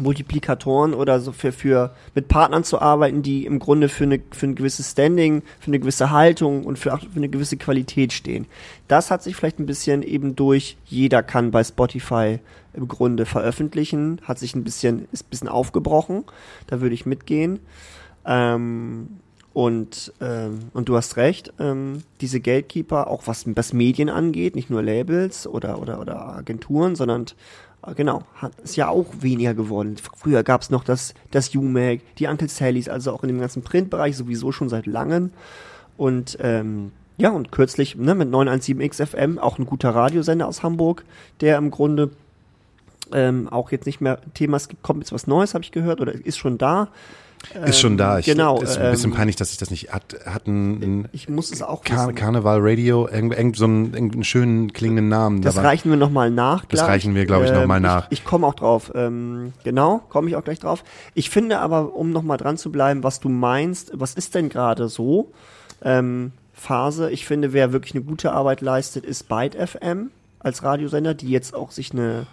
Multiplikatoren oder so für, für mit Partnern zu arbeiten, die im Grunde für, eine, für ein gewisses Standing, für eine gewisse Haltung und für, für eine gewisse Qualität stehen. Das hat sich vielleicht ein bisschen eben durch, jeder kann bei Spotify im Grunde veröffentlichen, hat sich ein bisschen, ist ein bisschen aufgebrochen. Da würde ich mitgehen. Ähm, und, ähm, und du hast recht, ähm, diese Gatekeeper, auch was, was Medien angeht, nicht nur Labels oder, oder, oder Agenturen, sondern genau, hat, ist ja auch weniger geworden. Früher gab es noch das, das UMAG, die Uncle Sallys, also auch in dem ganzen Printbereich sowieso schon seit langem. Und ähm, ja, und kürzlich ne, mit 917XFM, auch ein guter Radiosender aus Hamburg, der im Grunde ähm, auch jetzt nicht mehr Thema, es kommt jetzt was Neues, habe ich gehört, oder ist schon da. Ist schon da. Ich, genau, Ist ein bisschen ähm, peinlich, dass ich das nicht hat, hatten. Ich muss es auch Kar wissen. Karneval Radio, irgend, irgend so einen, irgendeinen schönen klingenden Namen. Das Da war- reichen wir nochmal nach. Das gleich. reichen wir, glaub ich, noch mal nach. Ich, ich komme auch drauf. Ähm, genau, komme ich auch gleich drauf. Ich finde aber, um nochmal dran zu bleiben, was du meinst, was ist denn gerade so? Ähm, Phase. Ich finde, wer wirklich eine gute Arbeit leistet, ist Byte FM als Radiosender, die jetzt auch sich eine,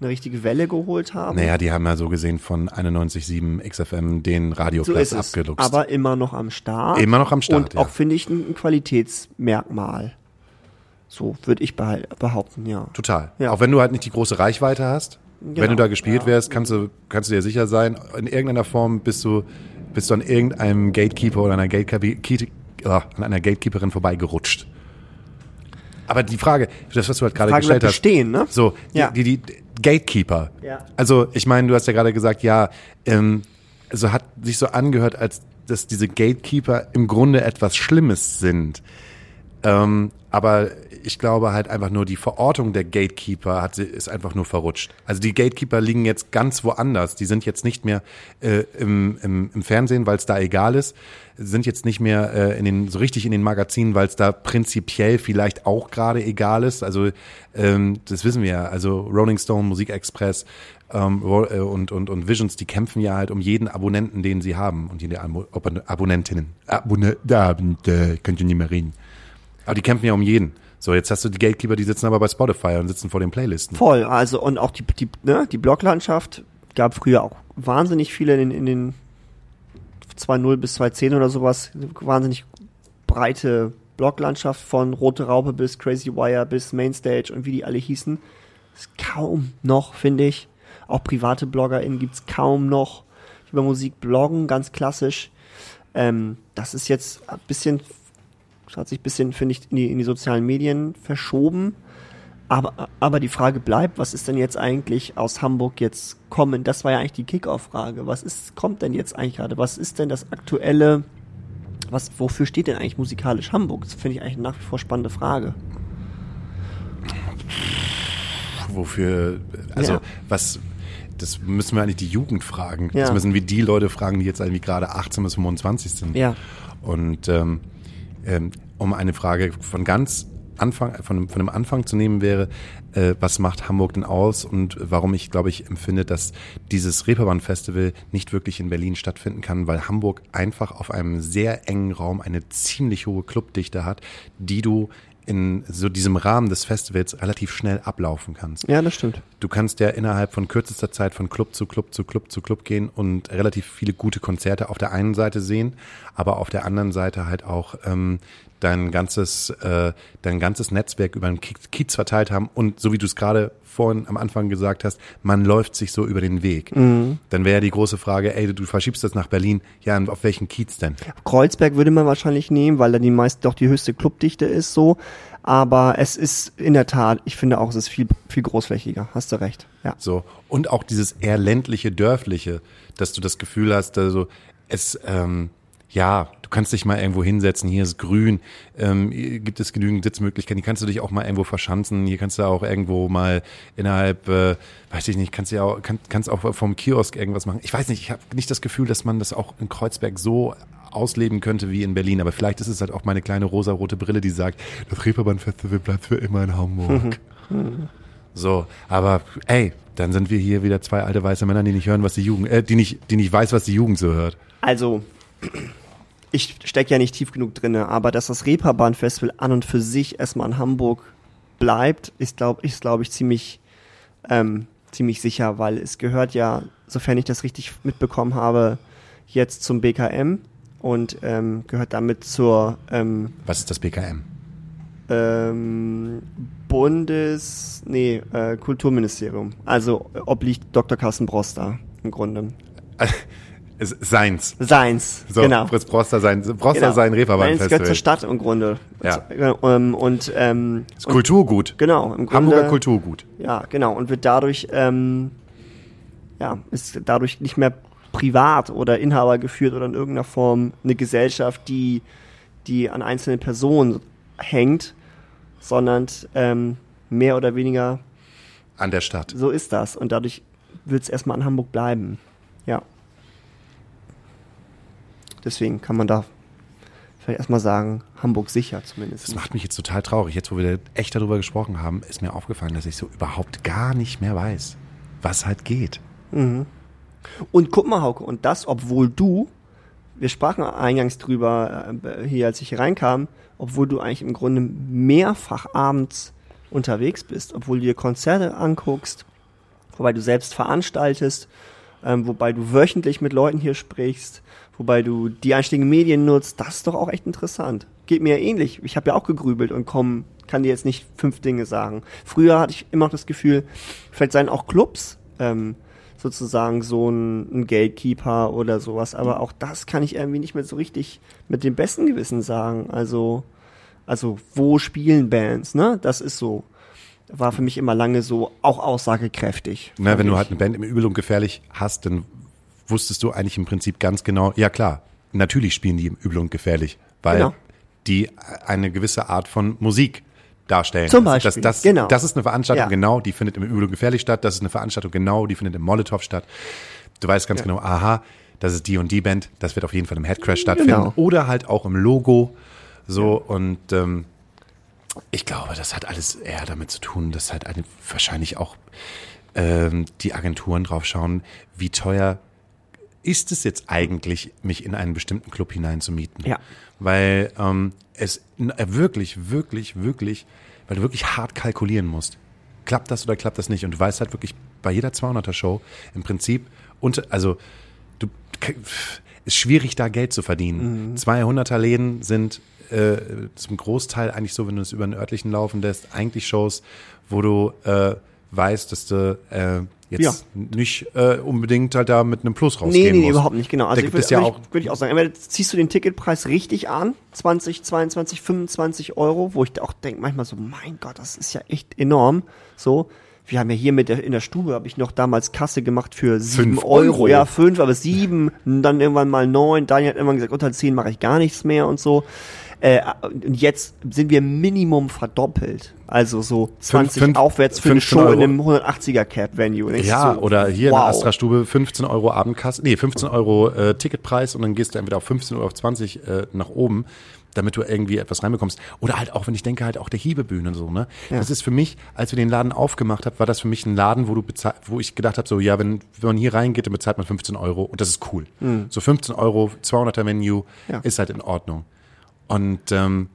eine richtige Welle geholt haben. Naja, die haben ja so gesehen von 91.7 XFM den so Radioplatz es. abgeluchst. Aber immer noch am Start. Immer noch am Start, Und ja. auch, finde ich, ein, Qualitätsmerkmal. So würde ich behaupten, ja. Total. Ja. Auch wenn du halt nicht die große Reichweite hast, wenn Genau. du da gespielt wärst, kannst du, kannst du dir sicher sein, in irgendeiner Form bist du, bist du an irgendeinem Gatekeeper oder einer, Gatekeeper, ah, an einer Gatekeeperin vorbeigerutscht. Aber die Frage, das, was du halt gerade gestellt hast. bestehen, ne? So, die, Ja. die, die Gatekeeper. Ja. Also, ich meine, du hast ja gerade gesagt, ja, ähm, also hat sich so angehört, als dass diese Gatekeeper im Grunde etwas Schlimmes sind. Ähm, aber ich glaube halt einfach nur, die Verortung der Gatekeeper hat, ist einfach nur verrutscht. Also die Gatekeeper liegen jetzt ganz woanders. Die sind jetzt nicht mehr äh, im, im, im Fernsehen, weil es da egal ist. Sind jetzt nicht mehr äh, in den, so richtig in den Magazinen, weil es da prinzipiell vielleicht auch gerade egal ist. Also ähm, das wissen wir ja. Also Rolling Stone, Musikexpress ähm, äh, und, und, und Visions, die kämpfen ja halt um jeden Abonnenten, den sie haben. Und jede Abo Abon- Abonnentinnen. Abonne da, könnt ihr nicht mehr reden. Aber die kämpfen ja um jeden. So, jetzt hast du die Gatekeeper, die sitzen aber bei Spotify und sitzen vor den Playlisten. Voll, also und auch die, die, ne, die Blocklandschaft gab früher auch wahnsinnig viele in, den- in den 2.0 bis 2.10 oder sowas, wahnsinnig breite Blocklandschaft von Rote Raupe bis Crazy Wire bis Mainstage und wie die alle hießen. Ist kaum noch, finde ich. Auch private BloggerInnen gibt's kaum noch, über Musik bloggen, ganz klassisch. Ähm, das ist jetzt ein bisschen, das hat sich ein bisschen, finde ich, in die, in die sozialen Medien verschoben. Aber, aber die Frage bleibt, was ist denn jetzt eigentlich aus Hamburg jetzt kommen? Das war ja eigentlich die Kickoff-Frage. Was ist, kommt denn jetzt eigentlich gerade? Was ist denn das aktuelle, was, wofür steht denn eigentlich musikalisch Hamburg? Das finde ich eigentlich eine nach wie vor spannende Frage. Wofür, also Ja. was, das müssen wir eigentlich die Jugend fragen. Ja. Das müssen wir die Leute fragen, die jetzt irgendwie gerade 18 bis 25 sind. Ja. Und ähm, ähm, um eine Frage von ganz Anfang, von, einem- von einem Anfang zu nehmen wäre, äh, was macht Hamburg denn aus und warum ich, glaube ich, empfinde, dass dieses Reeperbahn-Festival nicht wirklich in Berlin stattfinden kann, weil Hamburg einfach auf einem sehr engen Raum eine ziemlich hohe Clubdichte hat, die du in so diesem Rahmen des Festivals relativ schnell ablaufen kannst. Ja, das stimmt. Du kannst ja innerhalb von kürzester Zeit von Club zu Club zu Club zu Club gehen und relativ viele gute Konzerte auf der einen Seite sehen, aber auf der anderen Seite halt auch ähm, dein ganzes äh, dein ganzes Netzwerk über den Kiez verteilt haben und so wie du es gerade vorhin am Anfang gesagt hast, man läuft sich so über den Weg. Dann wäre ja die große Frage, ey, du verschiebst das nach Berlin, ja, auf welchen Kiez denn? Kreuzberg würde man wahrscheinlich nehmen, weil da die meist doch die höchste Clubdichte ist, so. Aber es ist in der Tat, ich finde auch, es ist viel, viel großflächiger. Hast du recht. Ja. So. Und auch dieses eher ländliche, dörfliche, dass du das Gefühl hast, also es, ähm, ja, du kannst dich mal irgendwo hinsetzen, hier ist grün, ähm, hier gibt es genügend Sitzmöglichkeiten, hier kannst du dich auch mal irgendwo verschanzen, hier kannst du auch irgendwo mal innerhalb, äh, weiß ich nicht, kannst ja auch, kann, kannst auch vom Kiosk irgendwas machen. Ich weiß nicht, ich habe nicht das Gefühl, dass man das auch in Kreuzberg so ausleben könnte wie in Berlin, aber vielleicht ist es halt auch meine kleine rosarote Brille, die sagt, das Reeperbahn-Festival bleibt für immer in Hamburg. So, aber ey, dann sind wir hier wieder zwei alte weiße Männer, die nicht hören, was die Jugend, äh, die nicht, die nicht weiß, was die Jugend so hört. Also, ich stecke ja nicht tief genug drinne, aber dass das Reeperbahn-Festival an und für sich erstmal in Hamburg bleibt, ist, glaube ich, glaube ich, ziemlich, ähm, ziemlich sicher, weil es gehört ja, sofern ich das richtig mitbekommen habe, jetzt zum BKM und ähm, gehört damit zur ähm, Was ist das BKM? ähm, Bundes, nee, äh, Kulturministerium. Also äh, obliegt Dr. Carsten Broster im Grunde. Seins. Seins, So, genau. Fritz Broster sein, Broster Genau. sein Nein, es gehört zur. Stadt im Grunde. Ja. Ähm, und, ähm, Ist Kulturgut. genau, im Grunde. Hamburger Kulturgut. Ja, genau. Und wird dadurch, ähm, ja, ist dadurch nicht mehr privat oder Inhaber geführt oder in irgendeiner Form eine Gesellschaft, die, die an einzelnen Personen hängt, sondern ähm, mehr oder weniger An der Stadt. so ist das. Und dadurch wird es erstmal in Hamburg bleiben. Ja. Deswegen kann man da vielleicht erstmal sagen, Hamburg sicher zumindest. Das macht mich jetzt total traurig. Jetzt, wo wir echt darüber gesprochen haben, ist mir aufgefallen, dass ich so überhaupt gar nicht mehr weiß, was halt geht. Und guck mal, Hauke, und das, obwohl du, wir sprachen eingangs drüber, äh, hier als ich hier reinkam, obwohl du eigentlich im Grunde mehrfach abends unterwegs bist, obwohl du dir Konzerte anguckst, wobei du selbst veranstaltest, ähm, wobei du wöchentlich mit Leuten hier sprichst, wobei du die einschlägigen Medien nutzt, das ist doch auch echt interessant. Geht mir ja ähnlich. Ich habe ja auch gegrübelt und komm, kann dir jetzt nicht fünf Dinge sagen. Früher hatte ich immer noch das Gefühl, vielleicht seien auch Clubs ähm, sozusagen so ein, ein Gatekeeper oder sowas, aber auch das kann ich irgendwie nicht mehr so richtig mit dem besten Gewissen sagen. Also, also wo spielen Bands, ne? Das ist so. War für mich immer lange so auch aussagekräftig. Na, wenn du ich. halt eine Band im Übel und gefährlich hast, dann wusstest du eigentlich im Prinzip ganz genau, ja klar, natürlich spielen die im Übel und gefährlich, weil Genau. die eine gewisse Art von Musik darstellen. Zum Beispiel, Das, das, genau. das ist eine Veranstaltung, Ja. genau, die findet im Übel und gefährlich statt. Das ist eine Veranstaltung, genau, die findet im Molotow statt. Du weißt ganz Ja. genau, aha, das ist die und die Band, das wird auf jeden Fall im Headcrash stattfinden. Genau. Oder halt auch im Logo. So und ähm, ich glaube, das hat alles eher damit zu tun, dass halt eine, wahrscheinlich auch ähm, die Agenturen drauf schauen, wie teuer ist es jetzt eigentlich, mich in einen bestimmten Club hineinzumieten? Ja. Weil ähm, es äh, wirklich, wirklich, wirklich, weil du wirklich hart kalkulieren musst. Klappt das oder klappt das nicht? Und du weißt halt wirklich bei jeder 200er Show im Prinzip, und, also du ist schwierig, da Geld zu verdienen. 200er Läden sind äh, zum Großteil eigentlich so, wenn du es über den örtlichen laufen lässt, eigentlich Shows, wo du äh, weißt, dass du äh, Jetzt Ja. nicht äh, unbedingt halt da mit einem Plus rausgehen nee, nee, muss. überhaupt nicht, genau. Also da ich gibt würde es ja auch, ich, würd ich auch sagen, entweder ziehst du den Ticketpreis richtig an, 20, 22, 25 Euro, wo ich da auch denke manchmal so, mein Gott, das ist ja echt enorm. So, wir haben ja hier mit der, in der Stube, habe ich noch damals Kasse gemacht für sieben Fünf Euro. Euro. Ja, fünf, aber sieben, dann irgendwann mal neun. Daniel hat irgendwann gesagt, unter zehn mache ich gar nichts mehr und so. Äh, und jetzt sind wir Minimum verdoppelt. Also so 20 fünf- aufwärts für eine 15 Show in Euro. einem 180er Cap Venue. Ja, so, oder hier in der wow. Astra-Stube 15 Euro Abendkasse, nee, 15 Euro äh, Ticketpreis und dann gehst du entweder auf 15 oder auf 20 äh, nach oben, damit du irgendwie etwas reinbekommst. Oder halt auch, wenn ich denke, halt auch der Hebebühne so, ne? Das ist für mich, als wir den Laden aufgemacht haben, war das für mich ein Laden, wo du bezahl wo ich gedacht habe, so, ja, wenn, wenn man hier reingeht, dann bezahlt man 15 Euro und das ist cool. So 15 Euro, 200er Menü Ja. ist halt in Ordnung. Und ähm,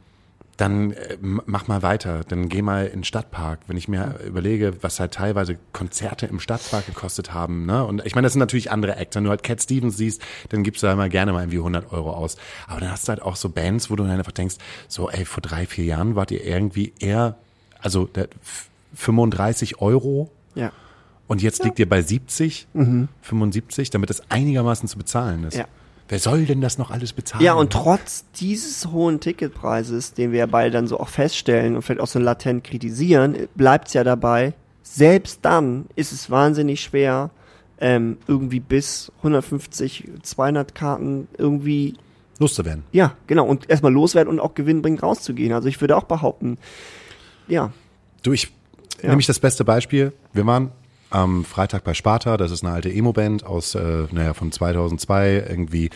dann äh, mach mal weiter, dann geh mal in den Stadtpark. Wenn ich mir überlege, was halt teilweise Konzerte im Stadtpark gekostet haben, ne? Und ich meine, das sind natürlich andere Acts. Wenn du halt Cat Stevens siehst, dann gibst du da mal gerne mal irgendwie 100 Euro aus. Aber dann hast du halt auch so Bands, wo du dann einfach denkst, so, ey, vor drei, vier Jahren wart ihr irgendwie eher, also der, f- 35 Euro Ja. und jetzt liegt ihr bei 70, 75, damit es einigermaßen zu bezahlen ist. Ja. Wer soll denn das noch alles bezahlen? Ja, und trotz dieses hohen Ticketpreises, den wir ja beide dann so auch feststellen und vielleicht auch so latent kritisieren, bleibt es ja dabei, selbst dann ist es wahnsinnig schwer, ähm, irgendwie bis 150, 200 Karten irgendwie, loszuwerden. ja, genau, und erstmal loswerden und auch gewinnbringend rauszugehen. Also ich würde auch behaupten, ja, Du, ich Ja. nämlich das beste Beispiel. Wir waren am Freitag bei Sparta, das ist eine alte Emo-Band aus, äh, naja, von 2002 irgendwie.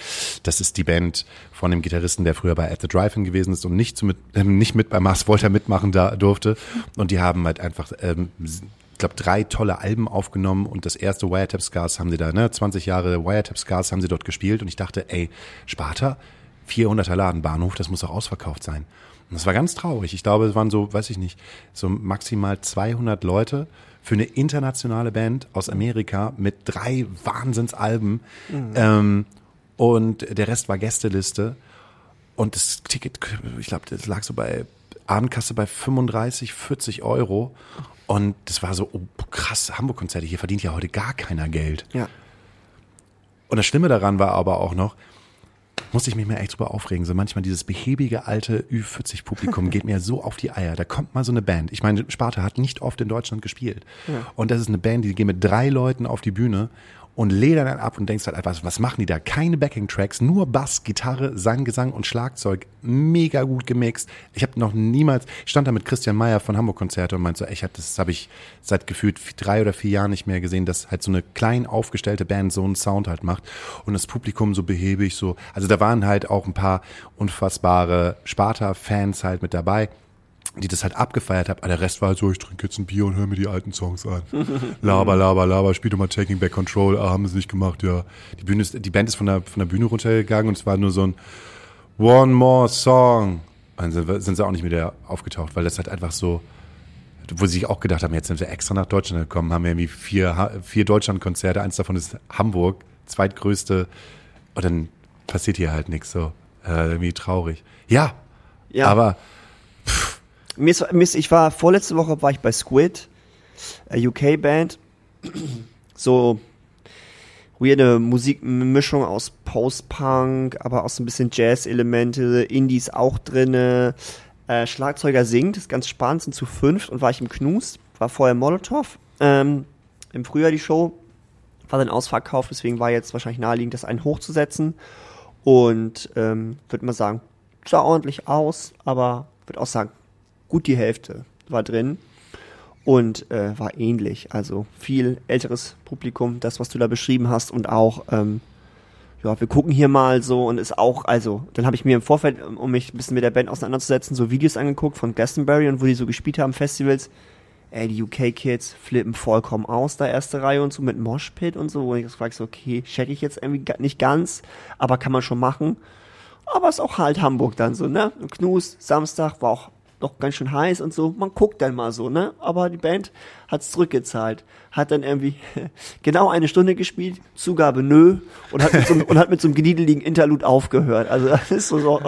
Das ist die Band von dem Gitarristen, der früher bei At the Drive-In gewesen ist und nicht, zu mit, äh, nicht mit bei Mars Volta mitmachen da durfte. Und die haben halt einfach, ähm, ich glaube, drei tolle Alben aufgenommen und das erste Wiretap Scars haben sie da, ne, 20 Jahre Wiretap Scars haben sie dort gespielt und ich dachte, ey, Sparta, 400er Ladenbahnhof, das muss auch ausverkauft sein. Und das war ganz traurig. Ich glaube, es waren so, weiß ich nicht, so maximal 200 Leute für eine internationale Band aus Amerika mit drei Wahnsinnsalben. Ähm, und der Rest war Gästeliste. Und das Ticket, ich glaube, das lag so bei Abendkasse bei 35, 40 Euro. Und das war so, oh, krass, Hamburg-Konzerte, hier verdient ja heute gar keiner Geld. ja, Und das Schlimme daran war aber auch noch, musste ich mich mal echt drüber aufregen. So manchmal dieses behäbige alte Ü40-Publikum geht mir so auf die Eier. Da kommt mal so eine Band. Ich meine, Sparta hat nicht oft in Deutschland gespielt. Und das ist eine Band, die geht mit drei Leuten auf die Bühne und ledern dann ab und denkst halt einfach, was machen die da? Keine Backing-Tracks, nur Bass, Gitarre, Sang, Gesang und Schlagzeug. Mega gut gemixt. Ich habe noch niemals, ich stand da mit Christian Meyer von Hamburg Konzerte und meinte so, ey, das habe ich seit gefühlt drei oder vier Jahren nicht mehr gesehen, dass halt so eine klein aufgestellte Band so einen Sound halt macht und das Publikum so behäbig so. Also da waren halt auch ein paar unfassbare Sparta-Fans halt mit dabei die das halt abgefeiert haben. Aber der Rest war halt so, ich trinke jetzt ein Bier und höre mir die alten Songs an. Laber, laber, laber, spiel doch mal Taking Back Control. Ah, haben sie nicht gemacht, ja. Die Bühne ist, die Band ist von der, von der Bühne runtergegangen und es war nur so ein One More Song. Dann sind, sind sie auch nicht wieder aufgetaucht, weil das halt einfach so, wo sie sich auch gedacht haben, jetzt sind wir extra nach Deutschland gekommen, haben wir irgendwie vier, vier Deutschlandkonzerte, eins davon ist Hamburg, zweitgrößte, und dann passiert hier halt nichts so. Äh, irgendwie traurig. Ja, Ja. aber Mir ist, ich war vorletzte Woche war ich bei Squid, UK Band, so weirde Musikmischung aus Post-Punk, aber auch so ein bisschen Jazz-Elemente, Indies auch drinne. Äh, Schlagzeuger singt, ist ganz spannend, sind zu fünft und war ich im Knus, war vorher Molotow. Ähm, Im Frühjahr die Show, war dann ausverkauft, deswegen war jetzt wahrscheinlich naheliegend, das einen hochzusetzen. Und ähm, würde mal sagen, sah ordentlich aus, aber würde auch sagen, gut die Hälfte war drin und äh, war ähnlich. Also viel älteres Publikum, das, was du da beschrieben hast und auch, ähm, ja, wir gucken hier mal so und ist auch, also, dann habe ich mir im Vorfeld, um um mich ein bisschen mit der Band auseinanderzusetzen, so Videos angeguckt von Glastonbury und wo die so gespielt haben, Festivals. Ey, die UK-Kids flippen vollkommen aus, da erste Reihe und so mit Moshpit und so. Und ich frage so, okay, check ich jetzt irgendwie nicht ganz, aber kann man schon machen. Aber ist auch halt Hamburg dann so, ne? Knus, Samstag war auch noch ganz schön heiß und so. Man guckt dann mal so, ne? Aber die Band hat's zurückgezahlt. Hat dann irgendwie genau eine Stunde gespielt, Zugabe nö, und hat mit so, einem- und hat mit so einem gniedeligen Interlude aufgehört. Also das ist so, so,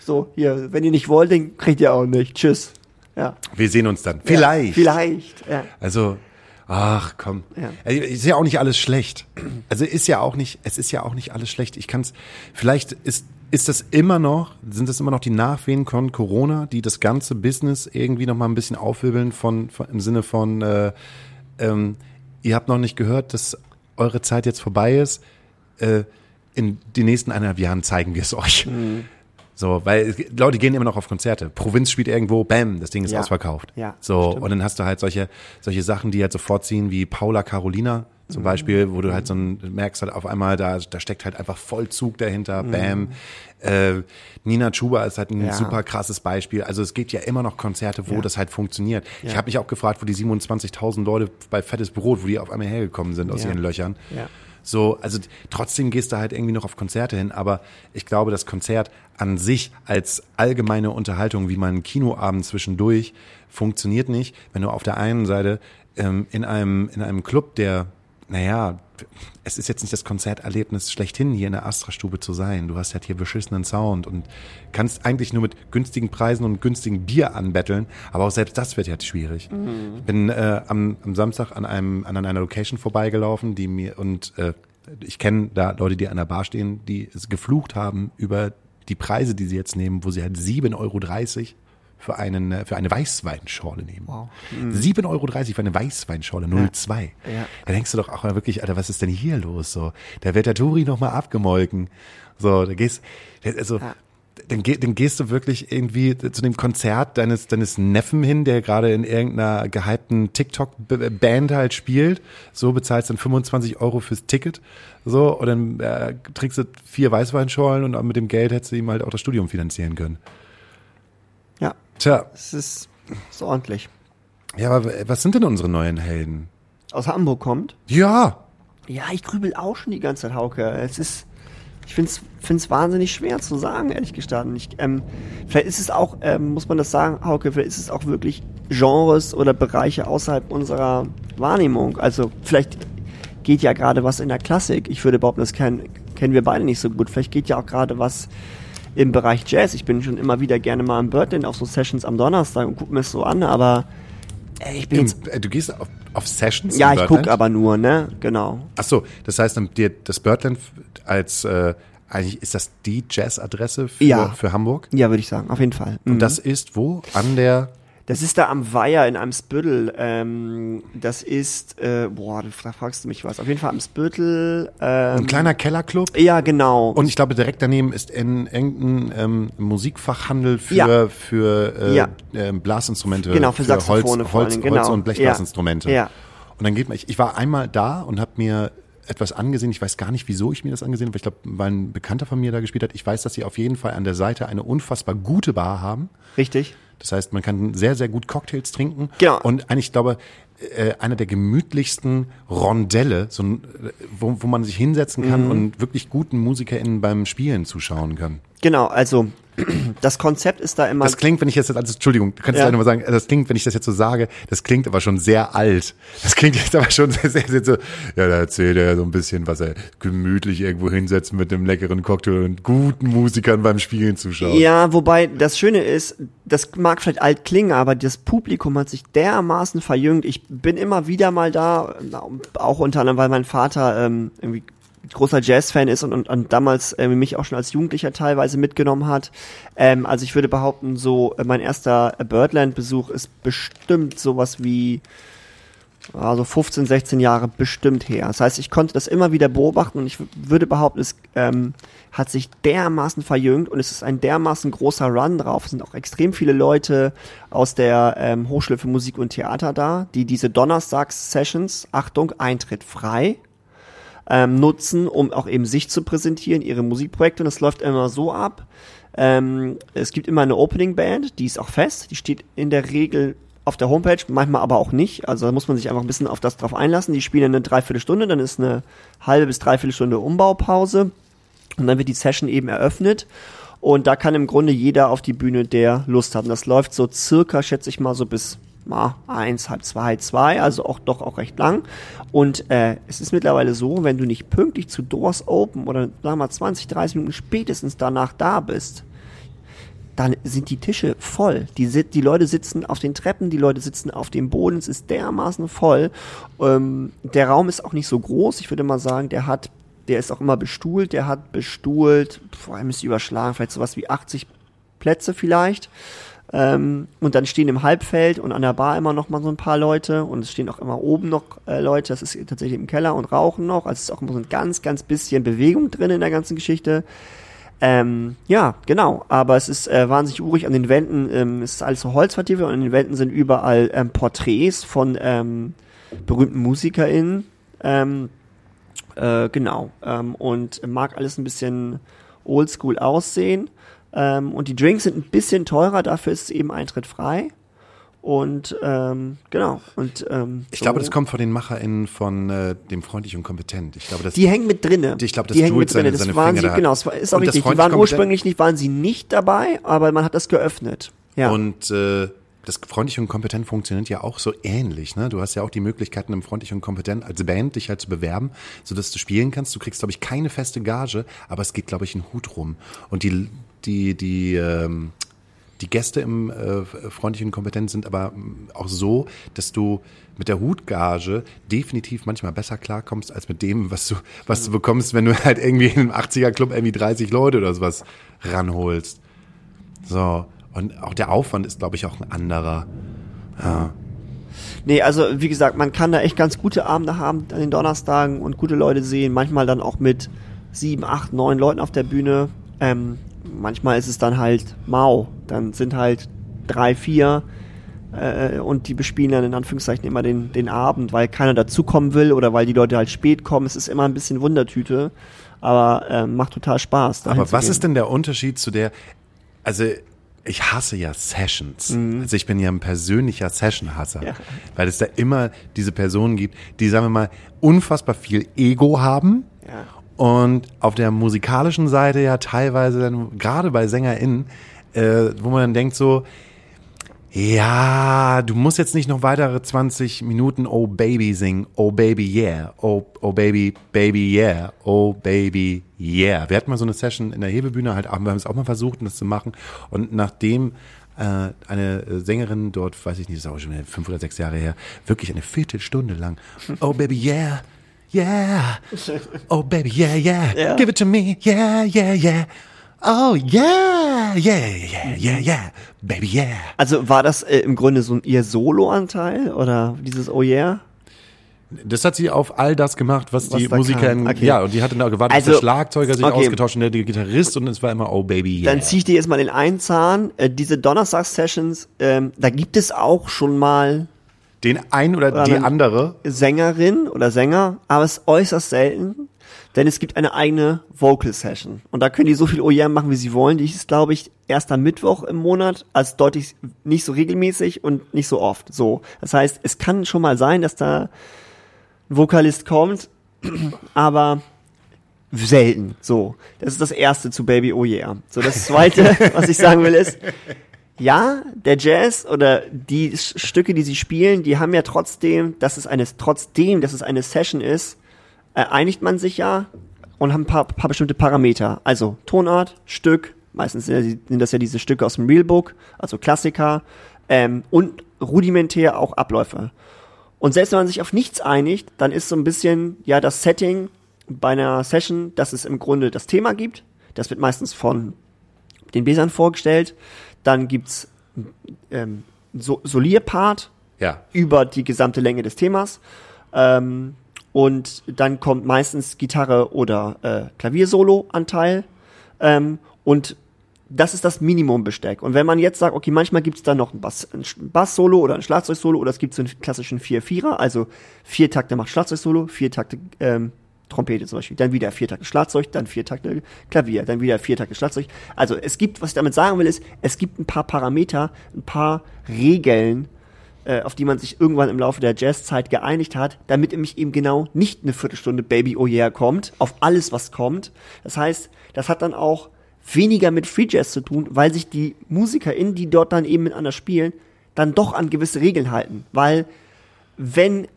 so, hier, wenn ihr nicht wollt, dann kriegt ihr auch nicht. Tschüss. Ja. wir sehen uns dann. Vielleicht. Ja, vielleicht, ja. Also, Ach komm. Ja. Also, Ist ja auch nicht alles schlecht. Also ist ja auch nicht, es ist ja auch nicht alles schlecht. Ich kann's, vielleicht ist, ist das immer noch, sind das immer noch die Nachwehen von Corona, die das ganze Business irgendwie noch mal ein bisschen aufwirbeln von, von im Sinne von, äh, ähm, ihr habt noch nicht gehört, dass eure Zeit jetzt vorbei ist. Äh, in den nächsten eineinhalb Jahren zeigen wir es euch. Mhm. So, weil Leute gehen immer noch auf Konzerte. Provinz spielt irgendwo, bam, das Ding ist Ja. ausverkauft. Ja, So, stimmt. und dann hast du halt solche, solche Sachen, die halt sofort ziehen, wie Paula Carolina. Zum Beispiel, wo du halt so ein, merkst halt auf einmal, da, da steckt halt einfach Vollzug dahinter, bam. Äh, Nina Chuba ist halt ein Mhm. Ja. super krasses Beispiel. Also es gibt ja immer noch Konzerte, wo Ja. das halt funktioniert. Ich Ja. habe mich auch gefragt, wo die 27.000 Leute bei Fettes Brot, wo die auf einmal hergekommen sind aus ihren Löchern. Ja. So, also trotzdem gehst du halt irgendwie noch auf Konzerte hin, aber ich glaube, das Konzert an sich als allgemeine Unterhaltung, wie man Kinoabend zwischendurch, funktioniert nicht, wenn du auf der einen Seite ähm, in einem in einem Club, der, naja, es ist jetzt nicht das Konzerterlebnis schlechthin, hier in der Astra-Stube zu sein. Du hast halt hier beschissenen Sound und kannst eigentlich nur mit günstigen Preisen und günstigem Bier anbetteln, aber auch selbst das wird jetzt schwierig. Ich bin äh, am, am Samstag an einem an einer Location vorbeigelaufen, die mir und äh, ich kenne da Leute, die an der Bar stehen, die es geflucht haben über die Preise, die sie jetzt nehmen, wo sie halt 7,30 Euro für, einen, äh, für eine Weißweinschorle nehmen. Wow. 7,30 Euro für eine Weißweinschorle, 0,2. Ja. Da denkst du doch auch mal wirklich, Alter, was ist denn hier los? So, da wird der Turi noch mal abgemolken. So, da gehst, also, Ja. dann, geh, dann gehst du wirklich irgendwie zu dem Konzert deines, deines Neffen hin, der gerade in irgendeiner gehypten TikTok-Band halt spielt. So bezahlst dann 25 Euro fürs Ticket. So, und dann äh, trinkst du vier Weißweinschorlen und mit dem Geld hättest du ihm halt auch das Studium finanzieren können. Ja, Tja, es ist, ist ordentlich. ja, aber was sind denn unsere neuen Helden? Aus Hamburg kommt. Ja, Ja, ich grübel auch schon die ganze Zeit, Hauke. Es ist, ich find's find's wahnsinnig schwer zu sagen, ehrlich gestanden. Ich, ähm, vielleicht ist es auch, ähm, muss man das sagen, Hauke, vielleicht ist es auch wirklich Genres oder Bereiche außerhalb unserer Wahrnehmung. Also vielleicht geht ja gerade was in der Klassik. Ich würde behaupten, das kennen, kennen wir beide nicht so gut. Vielleicht geht ja auch gerade was im Bereich Jazz. Ich bin schon immer wieder gerne mal im Birdland auf so Sessions am Donnerstag und gucke mir das so an, aber äh, ich bin Im, jetzt, äh, du gehst auf, auf Sessions? ja, ich gucke aber nur, ne? Genau. Ach so, das heißt, dir das Birdland als äh, eigentlich ist das die Jazz-Adresse für, Ja. für Hamburg? Ja, würde ich sagen, auf jeden Fall. Mhm. Und das ist wo? An der Das ist da am Weiher in einem Spüttel. Ähm, das ist, äh, boah, du- da fragst du mich was. Auf jeden Fall am Spüttel. Ähm, ein kleiner Kellerclub. Ja, genau. Und ich glaube, direkt daneben ist in irgendein ähm, Musikfachhandel für, Ja. für äh, Ja. ähm, Blasinstrumente. Genau, für Saxophone Holz, vor Holz, Dingen, genau. Holz und Blechblasinstrumente. Ja. Ja. Und dann geht man, ich, ich war einmal da und habe mir etwas angesehen. Ich weiß gar nicht, wieso ich mir das angesehen habe. Ich glaube, weil ein Bekannter von mir da gespielt hat. Ich weiß, dass sie auf jeden Fall an der Seite eine unfassbar gute Bar haben. Richtig. Das heißt, man kann sehr, sehr gut Cocktails trinken. Genau. Und eigentlich, ich glaube, äh, einer der gemütlichsten Rondelle, so ein, äh, wo, wo man sich hinsetzen kann Mhm. und wirklich guten MusikerInnen beim Spielen zuschauen kann. Genau, also das Konzept ist da immer. Das klingt, wenn ich jetzt, also Entschuldigung, du kannst Ja. nochmal sagen, das klingt, wenn ich das jetzt so sage, das klingt aber schon sehr alt. Das klingt jetzt aber schon sehr, sehr, sehr so, ja, da erzählt er so ein bisschen, was er gemütlich irgendwo hinsetzen mit einem leckeren Cocktail und guten Musikern beim Spielen zuschauen. ja, wobei das Schöne ist, das mag vielleicht alt klingen, aber das Publikum hat sich dermaßen verjüngt. Ich bin immer wieder mal da, auch unter anderem, weil mein Vater ähm, irgendwie großer Jazz-Fan ist und, und, und damals äh, mich auch schon als Jugendlicher teilweise mitgenommen hat. Ähm, also ich würde behaupten, so äh, mein erster äh, Birdland-Besuch ist bestimmt sowas wie also 15, 16 Jahre bestimmt her. Das heißt, ich konnte das immer wieder beobachten und ich würde behaupten, es ähm, hat sich dermaßen verjüngt und es ist ein dermaßen großer Run drauf. Es sind auch extrem viele Leute aus der ähm, Hochschule für Musik und Theater da, die diese Donnerstags-Sessions, Achtung, Eintritt frei, ähm, nutzen, um auch eben sich zu präsentieren, ihre Musikprojekte. Und es läuft immer so ab. Ähm, es gibt immer eine Opening Band, die ist auch fest, die steht in der Regel auf der Homepage, manchmal aber auch nicht. Also da muss man sich einfach ein bisschen auf das drauf einlassen. Die spielen eine Dreiviertelstunde, dann ist eine halbe bis Dreiviertelstunde Umbaupause und dann wird die Session eben eröffnet. Und da kann im Grunde jeder auf die Bühne, der Lust hat. Und das läuft so circa, schätze ich mal, so bis mal eins, halb zwei, zwei, also auch doch auch recht lang. Und äh, es ist mittlerweile so, wenn du nicht pünktlich zu Doors Open oder sagen wir mal 20, 30 Minuten spätestens danach da bist, dann sind die Tische voll. Die, die Leute sitzen auf den Treppen, die Leute sitzen auf dem Boden, es ist dermaßen voll. Ähm, der Raum ist auch nicht so groß, ich würde mal sagen, der hat, der ist auch immer bestuhlt, der hat bestuhlt, vor allem ich überschlagen, vielleicht sowas wie 80 Plätze vielleicht. Ähm, und dann stehen im Halbfeld und an der Bar immer noch mal so ein paar Leute und es stehen auch immer oben noch äh, Leute, das ist tatsächlich im Keller und rauchen noch. Also es ist auch immer so ein ganz, ganz bisschen Bewegung drin in der ganzen Geschichte. Ähm, ja, genau. Aber es ist äh, wahnsinnig urig. An den Wänden ähm, es ist alles so Holzvertiefung und an den Wänden sind überall ähm, Porträts von ähm, berühmten MusikerInnen. Ähm, äh, genau. Ähm, und mag alles ein bisschen oldschool aussehen. Ähm, und die Drinks sind ein bisschen teurer, dafür ist es eben Eintritt frei. Und ähm, genau. Und ähm, Ich so- glaube, das kommt von den MacherInnen von äh, dem Freundlich und Kompetent. Ich glaube, das Die hängen mit drinne. Ich glaube, dass die hängen mit drinne. seine- Das seine waren Finger sie, genau, das war, ist auch das richtig. Die waren ursprünglich nicht, waren sie nicht dabei, aber man hat das geöffnet. Ja. Und äh, das Freundlich und Kompetent funktioniert ja auch so ähnlich. Ne? Du hast ja auch die Möglichkeiten, im Freundlich und Kompetent als Band dich halt zu bewerben, sodass du spielen kannst. Du kriegst, glaube ich, keine feste Gage, aber es geht, glaube ich, ein Hut rum. Und die, die, die, ähm, die Gäste im äh, Freundlich und Kompetent sind aber mm, auch so, dass du mit der Hutgage definitiv manchmal besser klarkommst als mit dem, was du, was du bekommst, wenn du halt irgendwie in einem 80er-Club irgendwie 30 Leute oder sowas ranholst. So. Und auch der Aufwand ist, glaube ich, auch ein anderer. Ja. Nee, also wie gesagt, man kann da echt ganz gute Abende haben an den Donnerstagen und gute Leute sehen. Manchmal dann auch mit sieben, acht, neun Leuten auf der Bühne. Ähm, manchmal ist es dann halt mau. Dann sind halt drei, vier äh, und die bespielen dann in Anführungszeichen immer den, den Abend, weil keiner dazukommen will oder weil die Leute halt spät kommen. Es ist immer ein bisschen Wundertüte, aber ähm, macht total Spaß. Aber was ist denn der Unterschied zu der, also ich hasse ja Sessions. Also ich bin ja ein persönlicher Session-Hasser, Ja. weil es da immer diese Personen gibt, die, sagen wir mal, unfassbar viel Ego haben Ja. Und auf der musikalischen Seite ja teilweise dann, gerade bei SängerInnen, äh, wo man dann denkt so, ja, du musst jetzt nicht noch weitere 20 Minuten Oh Baby singen. Oh Baby Yeah. Oh, oh Baby, Baby Yeah. Oh Baby Yeah. Wir hatten mal so eine Session in der Hebebühne halt, auch- wir haben es auch mal versucht, das zu machen. Und nachdem äh, eine Sängerin dort, weiß ich nicht, das ist auch schon fünf oder sechs Jahre her, wirklich eine Viertelstunde lang Oh Baby Yeah. Yeah. Oh baby, yeah, yeah. Ja. Give it to me. Yeah, yeah, yeah. Oh yeah, yeah, yeah, yeah, yeah. Baby, yeah. Also war das äh, im Grunde so ein ihr Solo-Anteil oder dieses Oh yeah? Das hat sie auf all das gemacht, was, Was die da Musiker, kam. Okay. ja, und die hatten da gewartet, Also, bis der Schlagzeuger sich okay. ausgetauscht und der, der Gitarrist und es war immer Oh Baby, yeah. Dann zieh ich dir jetzt mal den einen Zahn. Äh, diese Donnerstags-Sessions, ähm, da gibt es auch schon mal Den ein oder, Oder die andere. Sängerin oder Sänger, aber es ist äußerst selten, denn es gibt eine eigene Vocal Session. Und da können die so viel OEM machen, wie sie wollen. Die ist, glaube ich, erst am Mittwoch im Monat, also deutlich nicht so regelmäßig und nicht so oft. So. Das heißt, es kann schon mal sein, dass da ein Vokalist kommt, aber selten. So. Das ist das erste zu Baby Oh Yeah. So, das zweite, was ich sagen will, ist, ja, der Jazz oder die Stücke, die sie spielen, die haben ja trotzdem, dass es eine, trotzdem, dass es eine Session ist, äh, einigt man sich ja und haben ein paar, paar bestimmte Parameter. Also Tonart, Stück, meistens sind das ja diese Stücke aus dem Realbook, also Klassiker, ähm, und rudimentär auch Abläufe. Und selbst wenn man sich auf nichts einigt, dann ist so ein bisschen, ja, das Setting bei einer Session, dass es im Grunde das Thema gibt. Das wird meistens von den Besern vorgestellt. Dann gibt's ähm, so Solierpart Ja. über die gesamte Länge des Themas. Ähm, und dann kommt meistens Gitarre oder äh, Klaviersolo-Anteil. Ähm, und das ist das Minimumbesteck. Und wenn man jetzt sagt, okay, manchmal gibt's da noch ein Bass- Bass-Solo oder ein Schlagzeug-Solo oder es gibt so einen klassischen 4-4er, also vier Takte macht Schlagzeug-Solo, vier Takte ähm, Trompete zum Beispiel, dann wieder vier Takte Schlagzeug, dann vier Takte Klavier, dann wieder vier Takte Schlagzeug. Also es gibt, was ich damit sagen will, ist, es gibt ein paar Parameter, ein paar Regeln, äh, auf die man sich irgendwann im Laufe der Jazzzeit geeinigt hat, damit nämlich eben genau nicht eine Viertelstunde Baby Oh Yeah kommt, auf alles, was kommt. Das heißt, das hat dann auch weniger mit Free Jazz zu tun, weil sich die MusikerInnen, die dort dann eben miteinander spielen, dann doch an gewisse Regeln halten. Weil wenn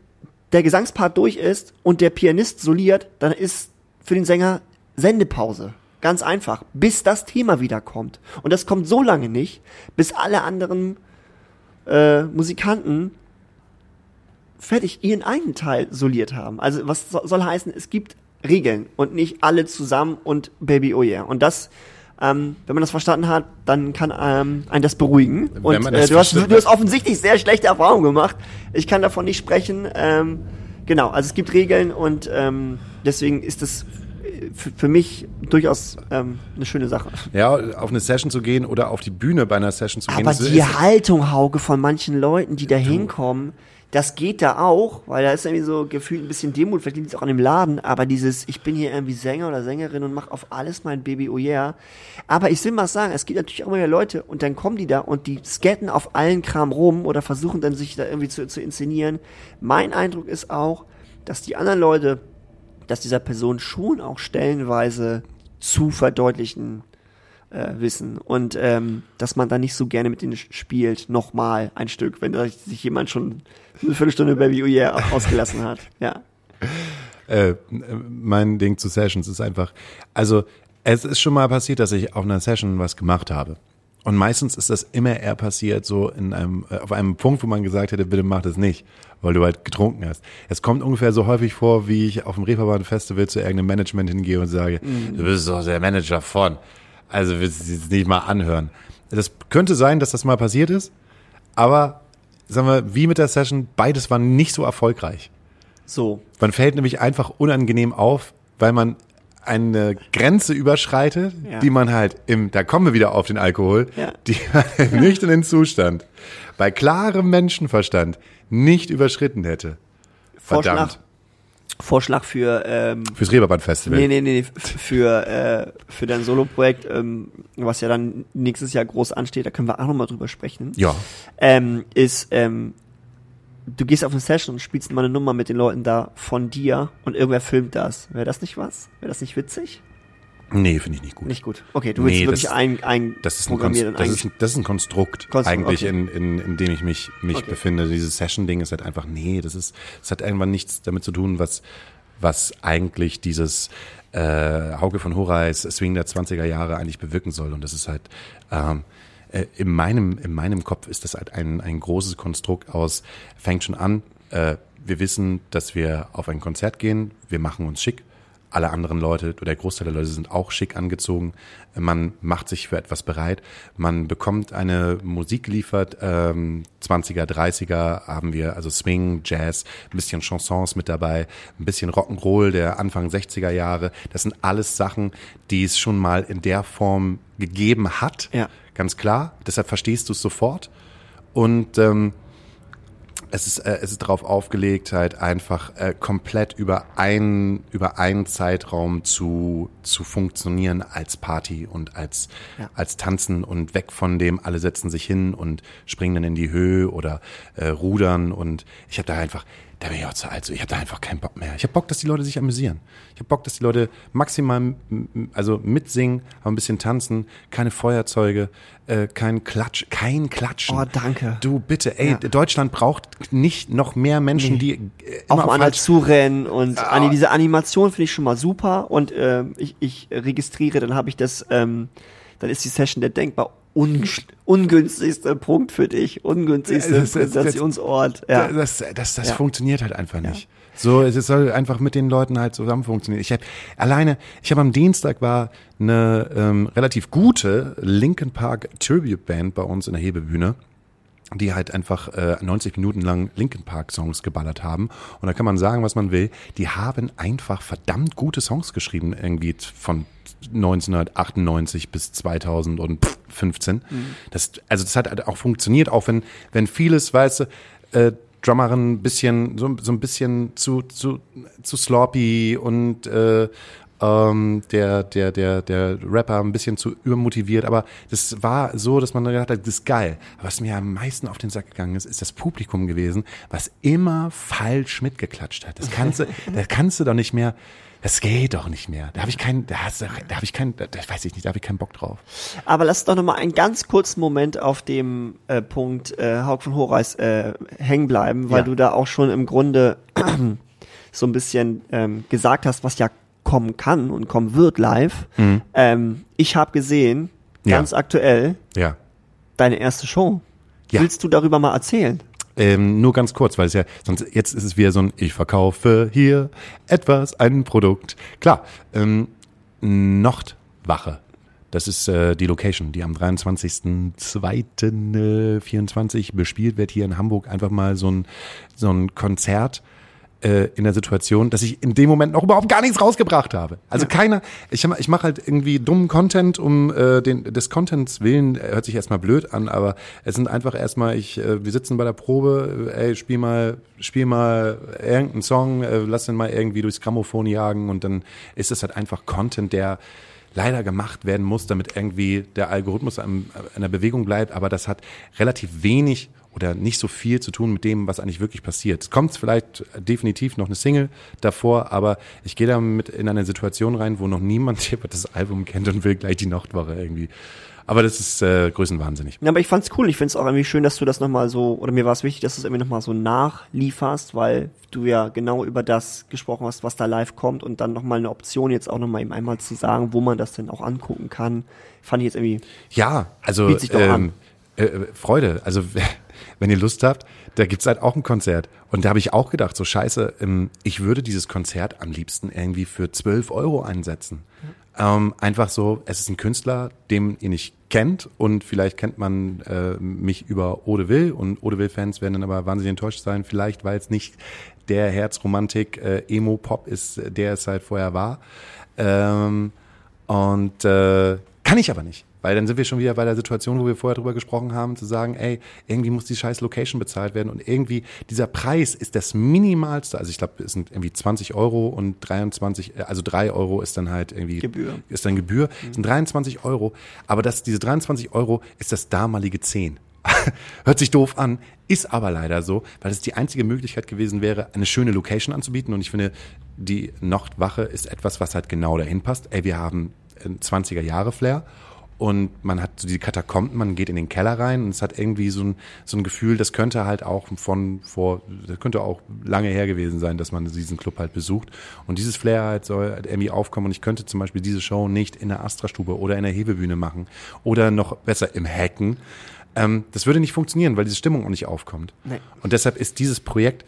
der Gesangspart durch ist und der Pianist soliert, dann ist für den Sänger Sendepause. Ganz einfach. Bis das Thema wiederkommt. Und das kommt so lange nicht, bis alle anderen äh, Musikanten fertig ihren eigenen Teil soliert haben. Also was so, soll heißen, es gibt Regeln und nicht alle zusammen und Baby Oh yeah. Und das, ähm, wenn man das verstanden hat, dann kann ähm, einen das beruhigen. Wenn und äh, das du, hast, du hast offensichtlich sehr schlechte Erfahrungen gemacht. Ich kann davon nicht sprechen. Ähm, genau, also es gibt Regeln und ähm, deswegen ist das äh, für, mich durchaus ähm, eine schöne Sache. Ja, auf eine Session zu gehen oder auf die Bühne bei einer Session zu gehen. Aber die Haltung, Hauke, von manchen Leuten, die da hinkommen, das geht da auch, weil da ist irgendwie so gefühlt ein bisschen Demut, vielleicht liegt es auch an dem Laden, aber dieses, ich bin hier irgendwie Sänger oder Sängerin und mache auf alles mein Baby oh yeah. Aber ich will mal sagen, es gibt natürlich auch immer mehr Leute und dann kommen die da und die skaten auf allen Kram rum oder versuchen dann sich da irgendwie zu, zu inszenieren. Mein Eindruck ist auch, dass die anderen Leute, dass dieser Person schon auch stellenweise zu verdeutlichen äh, wissen und ähm, dass man da nicht so gerne mit denen spielt, nochmal ein Stück, wenn da sich jemand schon eine Viertelstunde Baby Oh Yeah ausgelassen hat. Ja. äh, mein Ding zu Sessions ist einfach, also es ist schon mal passiert, dass ich auf einer Session was gemacht habe. Und meistens ist das immer eher passiert, so in einem, äh, auf einem Punkt, wo man gesagt hätte, bitte mach das nicht, weil du halt getrunken hast. Es kommt ungefähr so häufig vor, wie ich auf dem Reeperbahn Festival zu irgendeinem Management hingehe und sage, du bist doch der Manager von. Also willst du es nicht mal anhören. Das könnte sein, dass das mal passiert ist, aber sagen wir, wie mit der Session, beides war nicht so erfolgreich. So. Man fällt nämlich einfach unangenehm auf, weil man eine Grenze überschreitet, Ja. die man halt im, da kommen wir wieder auf den Alkohol, Ja. die man im nüchternen Zustand bei klarem Menschenverstand nicht überschritten hätte. Verdammt. Vorschlag für ähm, Fürs Reeperbahn-Festival. nee, nee, nee, für, äh, für dein Solo-Projekt, ähm, was ja dann nächstes Jahr groß ansteht, da können wir auch nochmal drüber sprechen. Ja. ähm, ist, ähm, du gehst auf eine Session und spielst mal eine Nummer mit den Leuten da von dir und irgendwer filmt das. Wäre das nicht was? Wäre das nicht witzig? Nee, finde ich nicht gut. Nicht gut. Okay, du willst Nee, wirklich das- ein, ein Das ist ein, Konst das, ist ein, das ist ein Konstrukt, Konstrukt, eigentlich, okay. in, in, in dem ich mich, mich Okay. befinde. Dieses Session-Ding ist halt einfach, nee, das ist, das hat irgendwann nichts damit zu tun, was, was eigentlich dieses äh, Hauke von Horais Swing der 20er Jahre eigentlich bewirken soll. Und das ist halt, ähm, äh, in meinem, in meinem Kopf ist das halt ein, ein großes Konstrukt aus, fängt schon an, äh, wir wissen, dass wir auf ein Konzert gehen, wir machen uns schick, alle anderen Leute oder der Großteil der Leute sind auch schick angezogen. Man macht sich für etwas bereit. Man bekommt eine Musik geliefert. Ähm, 20er, 30er haben wir also Swing, Jazz, ein bisschen Chansons mit dabei, ein bisschen Rock'n'Roll der Anfang 60er Jahre. Das sind alles Sachen, die es schon mal in der Form gegeben hat. Ja. Ganz klar. Deshalb verstehst du es sofort. Und ähm, es ist, äh, es ist darauf aufgelegt, halt einfach äh, komplett über ein über einen Zeitraum zu zu funktionieren als Party und als Ja. als Tanzen und weg von dem alle setzen sich hin und springen dann in die Höhe oder äh, rudern und ich habe da einfach da bin ich auch zu alt, so ich habe da einfach keinen Bock mehr. Ich habe Bock, dass die Leute sich amüsieren. Ich habe Bock, dass die Leute maximal also mitsingen, aber ein bisschen tanzen, keine Feuerzeuge, äh, kein Klatsch, kein Klatschen. Oh, danke. Du bitte, ey, Ja. Deutschland braucht nicht noch mehr Menschen, Nee. die äh, auf immer anderen falsch. zurennen und Anni, diese Animation finde ich schon mal super und ähm, ich, ich registriere, dann habe ich das, ähm, dann ist die Session der denkbar un ungünstigste Punkt für dich, ungünstigste Ja, das- das- Präsentationsort. Ja. Das, das, das Ja. funktioniert halt einfach nicht. So, es soll einfach mit den Leuten halt zusammen funktionieren. Ich habe alleine, ich habe am Dienstag war eine ähm, relativ gute Linkin Park Tribute Band bei uns in der Hebebühne die halt einfach äh, 90 Minuten lang Linkin Park Songs geballert haben. Und da kann man sagen, was man will. Die haben einfach verdammt gute Songs geschrieben, irgendwie von 1998 bis 2015. Das, also das hat halt auch funktioniert, auch wenn, wenn vieles, weißt du, äh, Drummerin ein bisschen, so, so ein bisschen zu, zu, zu sloppy und äh, ähm, der, der, der, der Rapper ein bisschen zu übermotiviert, aber das war so, dass man gedacht hat, das ist geil. Aber was mir am meisten auf den Sack gegangen ist, ist das Publikum gewesen, was immer falsch mitgeklatscht hat. Das kannst du, da kannst du doch nicht mehr, das geht doch nicht mehr. Da habe ich keinen, da, da habe ich keinen, da, weiß ich nicht, da habe ich keinen Bock drauf. Aber lass doch noch mal einen ganz kurzen Moment auf dem äh, Punkt äh, Haug von Horeis äh, hängen bleiben, weil Ja. du da auch schon im Grunde so ein bisschen ähm, gesagt hast, was ja kommen kann und kommen wird live. Ähm, ich habe gesehen, Ja. ganz aktuell, Ja. deine erste Show. Ja. Willst du darüber mal erzählen? Ähm, nur ganz kurz, weil es ja, sonst jetzt ist es wieder so ein, ich verkaufe hier etwas, ein Produkt. Klar, ähm, Nordwache. Das ist äh, die Location, die am 23.02.24 bespielt wird hier in Hamburg. Einfach mal so ein, so ein Konzert äh, in der Situation, dass ich in dem Moment noch überhaupt gar nichts rausgebracht habe. Also keiner, ich, ich mache halt irgendwie dummen Content um äh, den, des Contents willen, äh, hört sich erstmal blöd an, aber es sind einfach erstmal, ich, äh, wir sitzen bei der Probe, äh, ey, spiel mal, spiel mal irgendeinen Song, äh, lass den mal irgendwie durchs Grammophon jagen und dann ist es halt einfach Content, der leider gemacht werden muss, damit irgendwie der Algorithmus an einer Bewegung bleibt, aber das hat relativ wenig oder nicht so viel zu tun mit dem, was eigentlich wirklich passiert. Es kommt vielleicht definitiv noch eine Single davor, aber ich gehe damit in eine Situation rein, wo noch niemand das Album kennt und will gleich die Nachtwache irgendwie. Aber das ist äh, größenwahnsinnig. Ja, aber ich fand's cool. Ich find's auch irgendwie schön, dass du das nochmal so, oder mir war es wichtig, dass du es irgendwie nochmal so nachlieferst, weil du ja genau über das gesprochen hast, was da live kommt und dann nochmal eine Option jetzt auch nochmal eben einmal zu sagen, wo man das denn auch angucken kann. Fand ich jetzt irgendwie, Ja, also Bietet sich doch ähm, äh, äh, Freude. Also wenn ihr Lust habt, da gibt's halt auch ein Konzert. Und da habe ich auch gedacht, so scheiße, ähm, ich würde dieses Konzert am liebsten irgendwie für 12 Euro einsetzen. Ähm, einfach so, es ist ein Künstler, den ihr nicht kennt und vielleicht kennt man äh, mich über Ode Will und Ode Will-Fans werden dann aber wahnsinnig enttäuscht sein, vielleicht weil es nicht der Herzromantik äh, Emo-Pop ist, der es halt vorher war. Ähm, und äh, kann ich aber nicht. Weil dann sind wir schon wieder bei der Situation, wo wir vorher drüber gesprochen haben, zu sagen, ey, irgendwie muss die scheiß Location bezahlt werden und irgendwie dieser Preis ist das minimalste. Also ich glaube, es sind irgendwie 20 Euro und 23, äh, also 3 Euro ist dann halt irgendwie Gebühr. Ist dann Gebühr. Es sind 23 Euro, aber das, diese 23 Euro ist das damalige 10. Hört sich doof an, ist aber leider so, weil es die einzige Möglichkeit gewesen wäre, eine schöne Location anzubieten. Und ich finde, die Nachtwache ist etwas, was halt genau dahin passt. Ey, wir haben ein 20er Jahre Flair und man hat so die Katakomben, man geht in den Keller rein und es hat irgendwie so ein, so ein Gefühl, das könnte halt auch von vor, das könnte auch lange her gewesen sein, dass man diesen Club halt besucht. Und dieses Flair halt soll halt irgendwie aufkommen und ich könnte zum Beispiel diese Show nicht in der Astra-Stube oder in der Hebebühne machen oder noch besser im Hacken. Ähm, das würde nicht funktionieren, weil diese Stimmung auch nicht aufkommt. Nee. Und deshalb ist dieses Projekt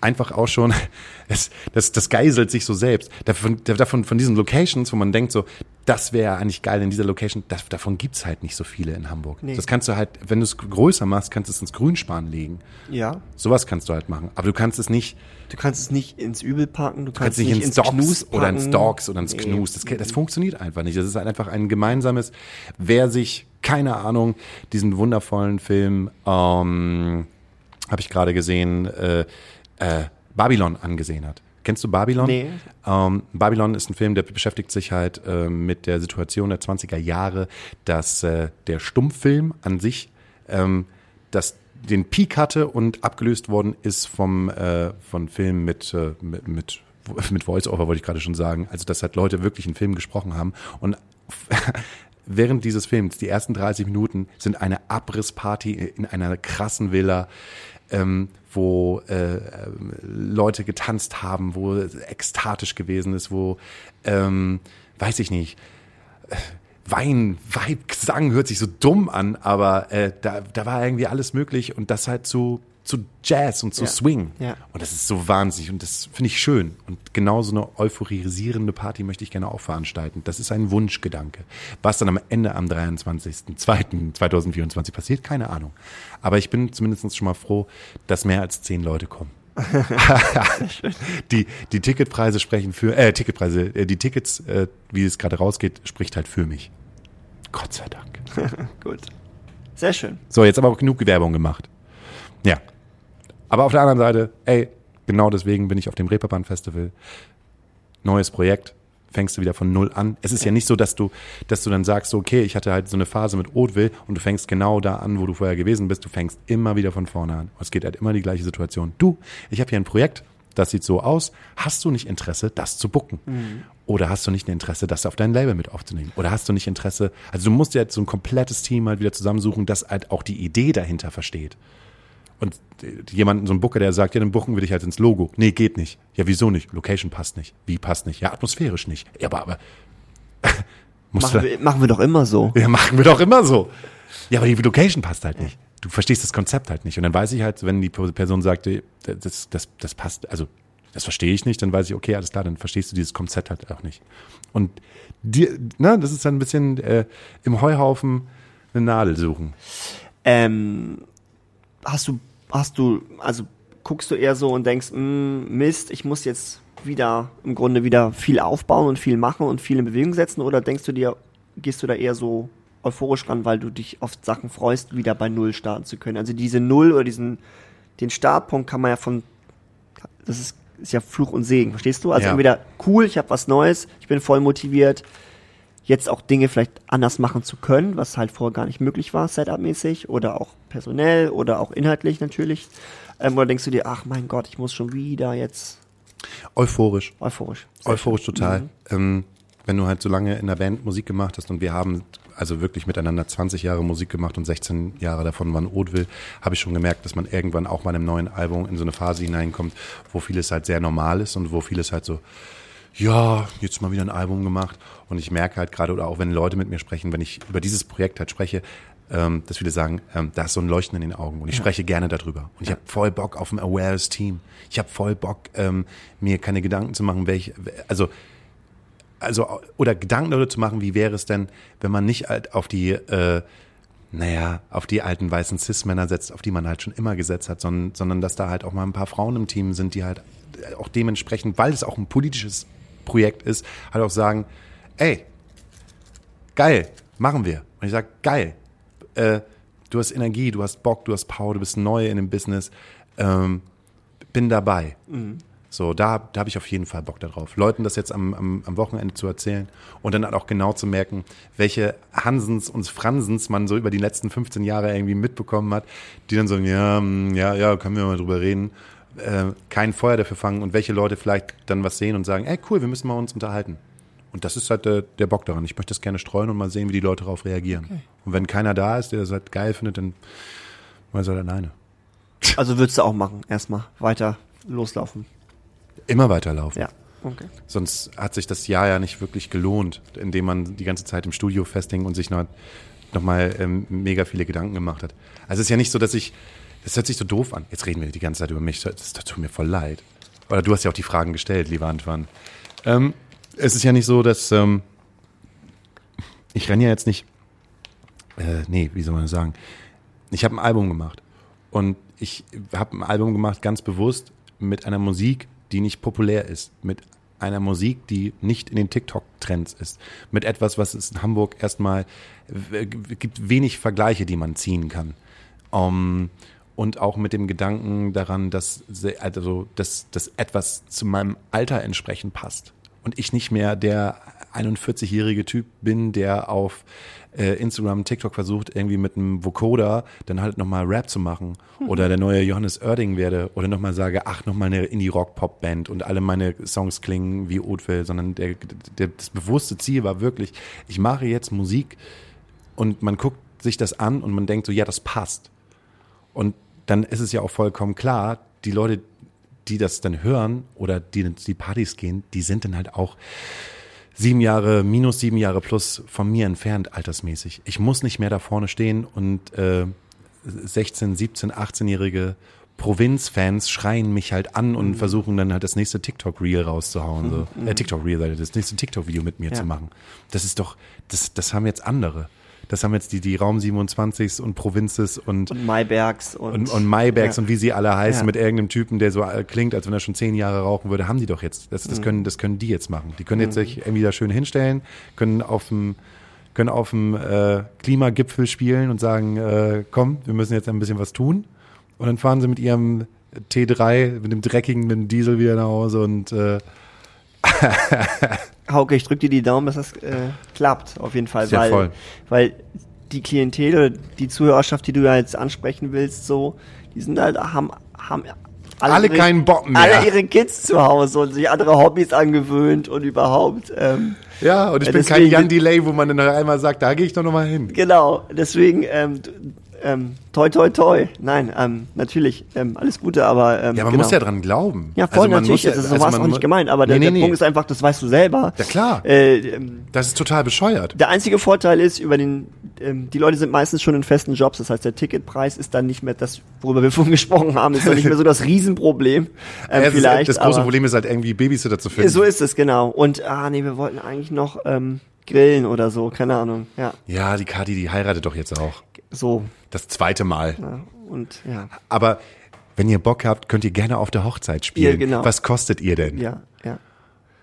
einfach auch schon, es, das, das geiselt sich so selbst. Davon, davon, von diesen Locations, wo man denkt so, das wäre eigentlich geil in dieser Location, das, davon gibt's halt nicht so viele in Hamburg. Nee. Das kannst du halt, wenn du es größer machst, kannst du es ins Grünspan legen. ja. Sowas kannst du halt machen. Aber du kannst es nicht, Du kannst es nicht ins Übel packen, du du kannst nicht ins Knus Dogs oder ins packen. Dogs oder ins Nee. Knus. Das, das funktioniert einfach nicht. Das ist halt einfach ein gemeinsames, wer sich, keine Ahnung, diesen wundervollen Film, ähm, habe ich gerade gesehen, äh, äh, Babylon angesehen hat. Kennst du Babylon? Nee. Ähm, Babylon ist ein Film, der beschäftigt sich halt äh, mit der Situation der 20er Jahre, dass äh, der Stummfilm an sich ähm, das den Peak hatte und abgelöst worden ist vom äh, von Filmen mit, äh, mit mit mit Voice-Over wollte ich gerade schon sagen, also dass halt Leute wirklich einen Film gesprochen haben und während dieses Films, die ersten 30 Minuten, sind eine Abrissparty in einer krassen Villa, ähm, wo äh, äh, Leute getanzt haben, wo es ekstatisch gewesen ist, wo, ähm, weiß ich nicht, äh, Wein, Vibe, Gesang hört sich so dumm an, aber äh, da, da war irgendwie alles möglich und das halt zu, zu Jazz und zu Ja. Swing. Ja. Und das ist so wahnsinnig und das finde ich schön. Und genau so eine euphorisierende Party möchte ich gerne auch veranstalten. Das ist ein Wunschgedanke. Was dann am Ende am 23.02.2024 passiert, keine Ahnung. Aber ich bin zumindest schon mal froh, dass mehr als zehn Leute kommen. die, die Ticketpreise sprechen für, äh, Ticketpreise, äh, die Tickets, äh, wie es gerade rausgeht, spricht halt für mich. Gott sei Dank. Gut. Sehr schön. So, jetzt aber auch genug Werbung gemacht. Ja. Aber auf der anderen Seite, ey, genau deswegen bin ich auf dem Reeperbahn Festival. Neues Projekt. Fängst du wieder von null an. Es ist ja nicht so, dass du, dass du dann sagst, okay, ich hatte halt so eine Phase mit Oatville und du fängst genau da an, wo du vorher gewesen bist. Du fängst immer wieder von vorne an. Es geht halt immer die gleiche Situation. Du, ich habe hier ein Projekt, das sieht so aus. Hast du nicht Interesse, das zu bucken? Oder hast du nicht ein Interesse, das auf dein Label mit aufzunehmen? Oder hast du nicht Interesse, also du musst dir jetzt so ein komplettes Team halt wieder zusammensuchen, das halt auch die Idee dahinter versteht. Und jemanden, so ein Booker, der sagt, ja, dann buchen wir dich halt ins Logo. Nee, geht nicht. Ja, wieso nicht? Location passt nicht. Wie passt nicht? Ja, atmosphärisch nicht. Ja, aber, aber Machen wir, machen wir doch immer so. ja, machen wir doch immer so. Ja, aber die Location passt halt nicht. Du verstehst das Konzept halt nicht. Und dann weiß ich halt, wenn die Person sagt, das, das, das passt, also das verstehe ich nicht, dann weiß ich, okay, alles klar, dann verstehst du dieses Konzept halt auch nicht. Und dir, ne, das ist dann ein bisschen äh, im Heuhaufen eine Nadel suchen. Ähm, hast du, hast du, also guckst du eher so und denkst, "Mm, Mist, ich muss jetzt wieder im Grunde wieder viel aufbauen und viel machen und viel in Bewegung setzen oder denkst du dir, gehst du da eher so euphorisch ran, weil du dich auf Sachen freust, wieder bei Null starten zu können? Also diese Null oder diesen, den Startpunkt kann man ja von, das ist, ist ja Fluch und Segen, verstehst du? Also Ja. entweder cool, ich habe was Neues, ich bin voll motiviert, jetzt auch Dinge vielleicht anders machen zu können, was halt vorher gar nicht möglich war, Setup-mäßig oder auch personell oder auch inhaltlich natürlich. Ähm, oder denkst du dir, ach mein Gott, ich muss schon wieder jetzt Euphorisch. euphorisch. Euphorisch schön. total. Mhm. Ähm, wenn du halt so lange in der Band Musik gemacht hast und wir haben also wirklich miteinander 20 Jahre Musik gemacht und 16 Jahre davon waren Oudville, habe ich schon gemerkt, dass man irgendwann auch bei einem neuen Album in so eine Phase hineinkommt, wo vieles halt sehr normal ist und wo vieles halt so, ja, jetzt mal wieder ein Album gemacht. Und ich merke halt gerade, oder auch wenn Leute mit mir sprechen, wenn ich über dieses Projekt halt spreche, ähm, dass viele sagen, ähm, da ist so ein Leuchten in den Augen und ich spreche gerne darüber. Und ich habe voll Bock auf ein Awares Team. Ich habe voll Bock, ähm, mir keine Gedanken zu machen, welche, also also oder Gedanken darüber zu machen, wie wäre es denn, wenn man nicht halt auf die, äh, naja, auf die alten weißen Cis-Männer setzt, auf die man halt schon immer gesetzt hat, sondern, sondern dass da halt auch mal ein paar Frauen im Team sind, die halt auch dementsprechend, weil es auch ein politisches Projekt ist, halt auch sagen, ey, geil, machen wir. Und ich sage, geil, äh, du hast Energie, du hast Bock, du hast Power, du bist neu in dem Business, ähm, bin dabei. So, da, da habe ich auf jeden Fall Bock darauf. Leuten das jetzt am, am, am Wochenende zu erzählen und dann halt auch genau zu merken, welche Hansens und Fransens man so über die letzten 15 Jahre irgendwie mitbekommen hat, die dann sagen, ja, mm, ja, ja, können wir mal drüber reden, äh, kein Feuer dafür fangen und welche Leute vielleicht dann was sehen und sagen, ey, cool, wir müssen mal uns unterhalten. Und das ist halt der, der Bock daran. Ich möchte das gerne streuen und mal sehen, wie die Leute darauf reagieren. Und wenn keiner da ist, der das halt geil findet, dann mal halt alleine. Also würdest du auch machen, erstmal weiter loslaufen. Immer weiterlaufen. Ja. Okay. Sonst hat sich das Jahr ja nicht wirklich gelohnt, indem man die ganze Zeit im Studio festhing und sich noch, noch mal ähm, mega viele Gedanken gemacht hat. Also es ist ja nicht so, dass ich, das hört sich so doof an. Jetzt reden wir die ganze Zeit über mich, das, das tut mir voll leid. Oder du hast ja auch die Fragen gestellt, lieber Antoine. Ähm, es ist ja nicht so, dass ähm, ich renne ja jetzt nicht, äh, nee, wie soll man das sagen? Ich habe ein Album gemacht und ich habe ein Album gemacht ganz bewusst mit einer Musik, die nicht populär ist, mit einer Musik, die nicht in den TikTok-Trends ist, mit etwas, was es in Hamburg erstmal w- gibt wenig Vergleiche, die man ziehen kann. Um, und auch mit dem Gedanken daran, dass, also, dass, dass etwas zu meinem Alter entsprechend passt. Und ich nicht mehr der 41-jährige Typ bin, der auf äh, Instagram, TikTok versucht, irgendwie mit einem Vocoder dann halt nochmal Rap zu machen. Oder der neue Johannes Oerding werde. Oder nochmal sage, ach, nochmal eine Indie-Rock-Pop-Band und alle meine Songs klingen wie Oatville. Sondern der, der, das bewusste Ziel war wirklich, ich mache jetzt Musik und man guckt sich das an und man denkt so, ja, das passt. Und dann ist es ja auch vollkommen klar, die Leute, die das dann hören oder die die Partys gehen, die sind dann halt auch sieben Jahre, minus sieben Jahre plus von mir entfernt altersmäßig. Ich muss nicht mehr da vorne stehen und äh, 16, 17, 18-jährige Provinzfans schreien mich halt an und versuchen dann halt das nächste TikTok-Reel rauszuhauen. So. Äh, TikTok-Reel, das nächste TikTok-Video mit mir Ja. zu machen. Das ist doch, das, das haben jetzt andere. Das haben jetzt die, die Raum 27s und Provinzes und Und Maibergs und, und, und Maybags Ja. und wie sie alle heißen Ja. mit irgendeinem Typen, der so äh, klingt, als wenn er schon zehn Jahre rauchen würde, haben die doch jetzt. Das, Mhm. das können, das können die jetzt machen. Die können jetzt sich irgendwie da schön hinstellen, können auf dem, können auf dem äh, Klimagipfel spielen und sagen, äh, komm, wir müssen jetzt ein bisschen was tun. Und dann fahren sie mit ihrem T3, mit dem dreckigen, mit dem Diesel wieder nach Hause und äh, Hauke, ich drück dir die Daumen, dass das äh, klappt, auf jeden Fall. Sehr weil, voll. weil die Klientel oder die Zuhörerschaft, die du ja jetzt ansprechen willst, so, die sind halt, haben, haben Alle keinen Bock mehr. Alle ihre Kids zu Hause und sich andere Hobbys angewöhnt und überhaupt. Ähm, ja, und ich Ja, bin kein deswegen- Jan Delay, wo man dann einmal sagt, da gehe ich doch nochmal hin. genau, deswegen, ähm, ähm, toi, toi, toi. Nein, ähm, natürlich, ähm, alles Gute, aber. Ähm, Ja, man genau. muss ja dran glauben. Ja, voll, Also natürlich. ja- also, so also war es auch nicht gemeint, aber Nee, der, nee, der nee. Punkt ist einfach, das weißt du selber. Ja, klar. Äh, ähm, Das ist total bescheuert. der einzige Vorteil ist, über den, ähm, die Leute sind meistens schon in festen Jobs, das heißt, der Ticketpreis ist dann nicht mehr das, worüber wir vorhin gesprochen haben, ist dann nicht mehr so das Riesenproblem. Ähm, Ja, ist- vielleicht. das große Problem ist halt irgendwie Babysitter zu finden. So ist es, genau. Und, ah, nee, wir wollten eigentlich noch, ähm, grillen oder so, keine Ahnung. Ja, ja, die Kati, die heiratet doch jetzt auch. so. Das zweite Mal. Ja, und, ja, Aber wenn ihr Bock habt, könnt ihr gerne auf der Hochzeit spielen. Ja, genau. Was kostet ihr denn? ja, ja.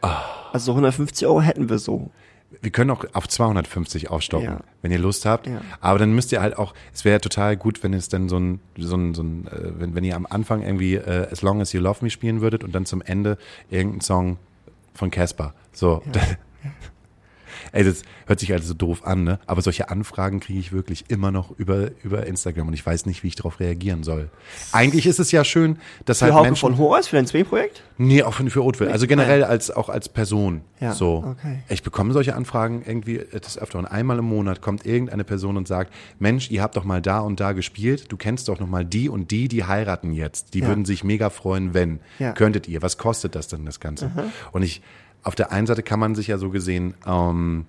Ah. Also 150 Euro hätten wir so. Wir können auch auf 250 aufstocken, Ja. wenn ihr Lust habt. Ja. Aber dann müsst ihr halt auch, es wäre total gut, wenn es dann so ein, so ein, so ein äh, wenn, wenn ihr am Anfang irgendwie äh, As Long As You Love Me spielen würdet und dann zum Ende irgendeinen Song von Casper. So. Ey, das hört sich also so doof an, ne? Aber solche Anfragen kriege ich wirklich immer noch über, über Instagram und ich weiß nicht, wie ich darauf reagieren soll. Eigentlich ist es ja schön, dass Für halt Hauke Menschen. von Horace, für dein Zwee-Projekt? Nee, auch für, für Oatville. Also generell als auch als Person. Ja, so. okay. Ich bekomme solche Anfragen irgendwie des Öfteren. Einmal im Monat kommt irgendeine Person und sagt, Mensch, ihr habt doch mal da und da gespielt. Du kennst doch noch mal die und die, die heiraten jetzt. Die Ja. würden sich mega freuen, wenn. Ja. Könntet ihr. Was kostet das denn, das Ganze? Und ich, auf der einen Seite kann man sich ja so gesehen, ähm,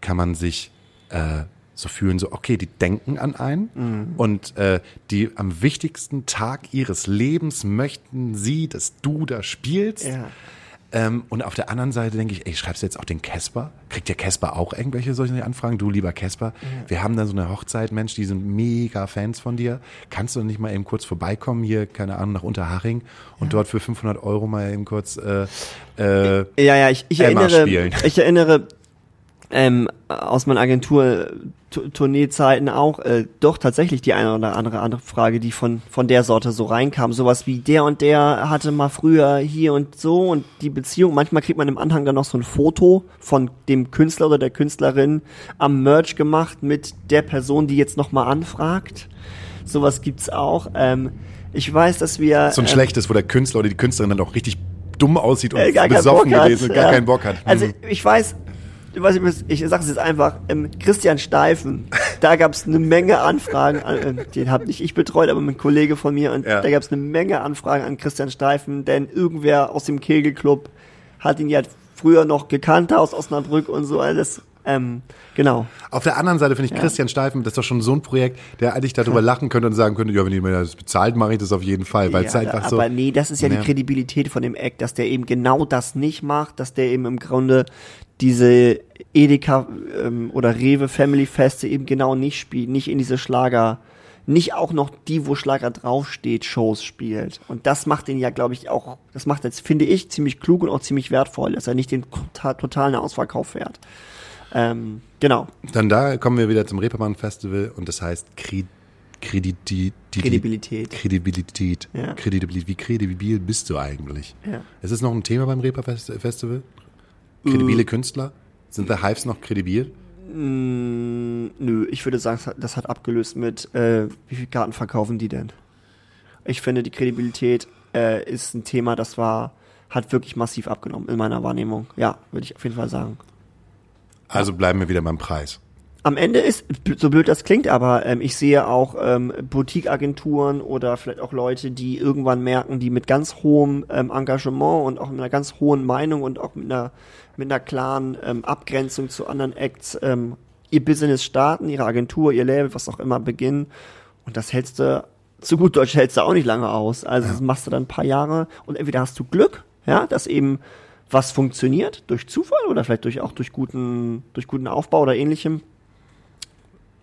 kann man sich äh, so fühlen, so, okay, die denken an einen Mhm. und äh, die am wichtigsten Tag ihres Lebens möchten sie, dass du da spielst. Ja. Ähm, und auf der anderen Seite denke ich, ey, schreibst du jetzt auch den Casper? Kriegt der Casper auch irgendwelche solche Anfragen? Du, lieber Casper, wir haben da so eine Hochzeit, Mensch, die sind mega Fans von dir. Kannst du nicht mal eben kurz vorbeikommen hier, keine Ahnung, nach Unterhaching und dort für 500 Euro mal eben kurz äh, äh, Ja, ja, ich, ich erinnere, spielen. ich erinnere ähm, aus meinen Agentur-Tourneezeiten auch äh, doch tatsächlich die eine oder andere andere Frage, die von von der Sorte so reinkam. Sowas wie der und der hatte mal früher hier und so und die Beziehung. Manchmal kriegt man im Anhang dann noch so ein Foto von dem Künstler oder der Künstlerin am Merch gemacht mit der Person, die jetzt noch mal anfragt. Sowas gibt's auch. Ähm, ich weiß, dass wir so ein ähm, schlechtes, wo der Künstler oder die Künstlerin dann auch richtig dumm aussieht und äh, besoffen hat. gewesen und gar ja. keinen Bock hat. Also Hm. ich weiß, ich, weiß, ich, ich sage es jetzt einfach, ähm, Christian Steifen, da gab es eine Menge Anfragen, an, äh, den habe nicht ich betreut, aber ein Kollege von mir und Ja. da gab es eine Menge Anfragen an Christian Steifen, denn irgendwer aus dem Kegelclub hat ihn ja früher noch gekannt aus Osnabrück und so alles. Ähm, genau. Auf der anderen Seite finde ich Ja. Christian Steifen, das ist doch schon so ein Projekt, der eigentlich darüber lachen könnte und sagen könnte, ja, wenn ihr mir das bezahlt, mache ich das auf jeden Fall, weil es Ja, einfach aber so. nee, das ist ja, Ja. die Kredibilität von dem Act, dass der eben genau das nicht macht, dass der eben im Grunde diese Edeka ähm, oder Rewe Family Feste eben genau nicht spielt, nicht in diese Schlager, nicht auch noch die, wo Schlager draufsteht, Shows spielt. Und das macht ihn ja, glaube ich, auch, das macht jetzt, finde ich, ziemlich klug und auch ziemlich wertvoll, dass er nicht den tota- totalen Ausverkauf fährt. Ähm, genau. Dann da kommen wir wieder zum Reeperbahn Festival und das heißt Kri Krediti Kredibilität. Kredibilität. Ja. Kredibilität. Wie kredibil bist du eigentlich? Ja. Ist es noch ein Thema beim Reeper Fest- Festival? Kredibile Künstler? Sind The Hives noch kredibil? Mm, nö, ich würde sagen, das hat- das hat abgelöst mit, äh, wie viel Karten verkaufen die denn? Ich finde, die Kredibilität äh, ist ein Thema, das war, hat wirklich massiv abgenommen in meiner Wahrnehmung. Ja, würde ich auf jeden Fall sagen. Also bleiben wir wieder beim Preis. Am Ende ist, so blöd das klingt, aber ähm, ich sehe auch ähm, Boutique-Agenturen oder vielleicht auch Leute, die irgendwann merken, die mit ganz hohem ähm, Engagement und auch mit einer ganz hohen Meinung und auch mit einer, mit einer klaren ähm, Abgrenzung zu anderen Acts ähm, ihr Business starten, ihre Agentur, ihr Label, was auch immer beginnen. Und das hältst du, zu gut Deutsch hältst du auch nicht lange aus. Also das machst du dann ein paar Jahre und entweder hast du Glück, ja, dass eben was funktioniert durch Zufall oder vielleicht durch auch durch guten, durch guten Aufbau oder ähnlichem.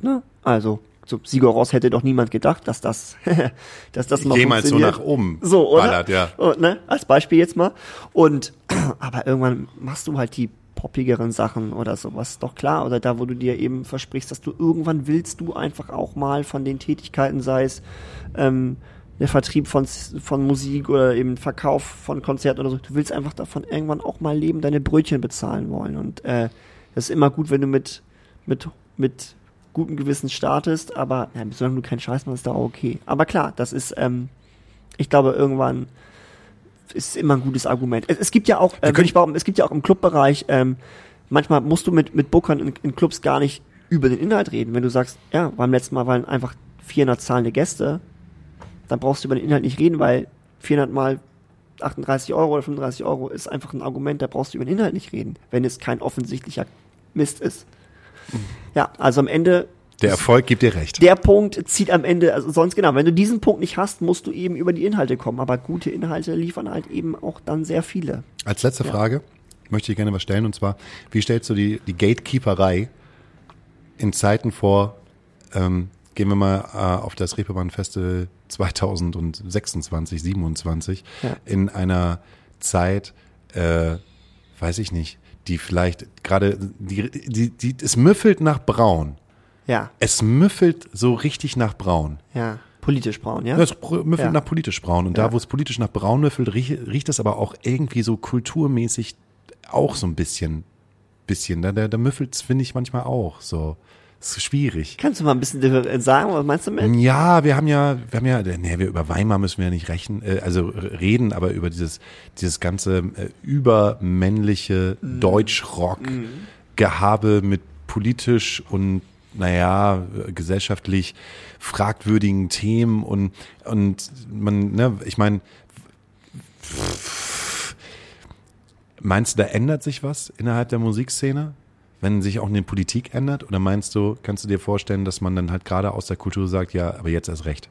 Ne? Also, so Sigur Ross hätte doch niemand gedacht, dass das, dass das mal Jemals so nach oben So, oder? ballert, ja. Oh, ne? Als Beispiel jetzt mal. Und, aber irgendwann machst du halt die poppigeren Sachen oder sowas, doch klar. Oder da, wo du dir eben versprichst, dass du irgendwann willst du einfach auch mal von den Tätigkeiten, sei es ähm, der Vertrieb von, von Musik oder eben Verkauf von Konzerten oder so, du willst einfach davon irgendwann auch mal leben, deine Brötchen bezahlen wollen. Und äh, das ist immer gut, wenn du mit, mit, mit gutem Gewissen startest, aber ja, solange du keinen Scheiß machst, ist da auch okay. Aber klar, das ist, ähm, ich glaube, irgendwann ist immer ein gutes Argument. Es, es gibt ja auch, äh, ich behaupten, es gibt ja auch im Clubbereich, ähm, manchmal musst du mit, mit Bookern in, in Clubs gar nicht über den Inhalt reden. Wenn du sagst, ja, beim letzten Mal waren einfach 400 zahlende Gäste, dann brauchst du über den Inhalt nicht reden, weil 400 mal 38 Euro oder 35 Euro ist einfach ein Argument, da brauchst du über den Inhalt nicht reden, wenn es kein offensichtlicher Mist ist. Ja, also am Ende Der Erfolg gibt dir recht. der Punkt zieht am Ende, also sonst genau, wenn du diesen Punkt nicht hast, musst du eben über die Inhalte kommen. Aber gute Inhalte liefern halt eben auch dann sehr viele. Als letzte Frage möchte ich gerne was stellen und zwar, wie stellst du die, die Gatekeeperei in Zeiten vor, ähm, gehen wir mal äh, auf das Reeperbahn Festival 2026, 27, Ja. in einer Zeit, äh, weiß ich nicht, die vielleicht gerade, die, die, die, es müffelt nach braun. Ja, Es müffelt so richtig nach braun. ja. Politisch braun, ja? Es müffelt Ja. nach politisch braun. Und Ja. da, wo es politisch nach braun müffelt, riecht, riecht es aber auch irgendwie so kulturmäßig auch so ein bisschen. bisschen. Da, da, da müffelt es, finde ich, manchmal auch. So. Es ist schwierig. Kannst du mal ein bisschen sagen, was meinst du mit? Ja, wir haben ja, wir haben ja, nee, wir über Weimar müssen wir ja nicht rechnen, äh, also reden, aber über dieses, dieses ganze äh, übermännliche Deutschrock-Gehabe mit politisch und naja, äh, gesellschaftlich fragwürdigen Themen und, und man, ne, ich meine, meinst du, da ändert sich was innerhalb der Musikszene? Wenn sich auch eine Politik ändert? Oder meinst du, kannst du dir vorstellen, dass man dann halt gerade aus der Kultur sagt, ja, aber jetzt erst recht?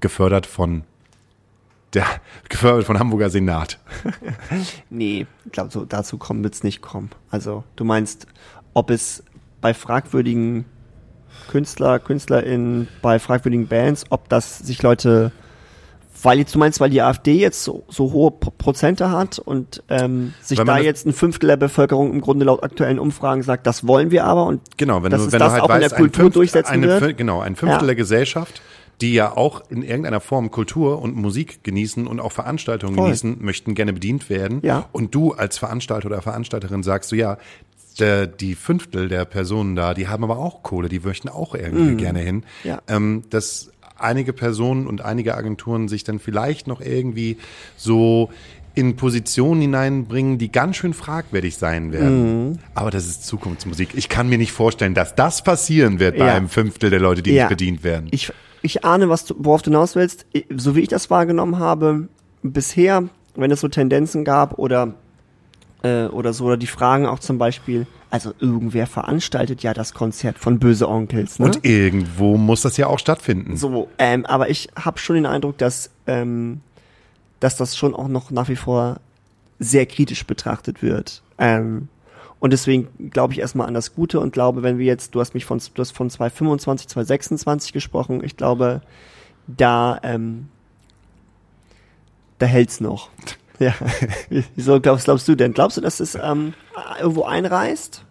Gefördert von der, gefördert von Hamburger Senat. Nee, ich glaube, so dazu kommen wird's nicht kommen. Also, du meinst, ob es bei fragwürdigen Künstler, KünstlerInnen, bei fragwürdigen Bands, ob das sich Leute, weil jetzt, du meinst, weil die AfD jetzt so, so hohe Pro Prozente hat und ähm, sich da das- jetzt ein Fünftel der Bevölkerung im Grunde laut aktuellen Umfragen sagt, das wollen wir aber und Genau, wenn dass du, es wenn das du halt auch in weißt, der Kultur Fünft- durchsetzen eine, wird. Genau, ein Fünftel Ja. der Gesellschaft, die ja auch in irgendeiner Form Kultur und Musik genießen und auch Veranstaltungen Voll. genießen, möchten gerne bedient werden. Ja. Und du als Veranstalter oder Veranstalterin sagst so, ja, der, die Fünftel der Personen da, die haben aber auch Kohle, die möchten auch irgendwie gerne hin. Ja. Ähm, dass einige Personen und einige Agenturen sich dann vielleicht noch irgendwie so in Positionen hineinbringen, die ganz schön fragwürdig sein werden. Mhm. Aber das ist Zukunftsmusik. Ich kann mir nicht vorstellen, dass das passieren wird bei Ja. einem Fünftel der Leute, die Ja. nicht bedient werden. Ich, ich ahne, was du, worauf du hinaus willst. So wie ich das wahrgenommen habe, bisher, wenn es so Tendenzen gab oder, äh, oder so, oder die Fragen auch zum Beispiel, also irgendwer veranstaltet ja das Konzert von Böse Onkels. Ne? Und irgendwo muss das ja auch stattfinden. so, ähm, aber ich habe schon den Eindruck, dass, ähm, dass das schon auch noch nach wie vor sehr kritisch betrachtet wird. Ähm, und deswegen glaube ich erstmal an das Gute und glaube, wenn wir jetzt, du hast mich von, du hast von 2025, 2026 gesprochen, ich glaube, da, ähm, da hält's noch. Ja. Wieso glaubst, glaubst du denn? Glaubst du, dass es ähm, irgendwo einreißt?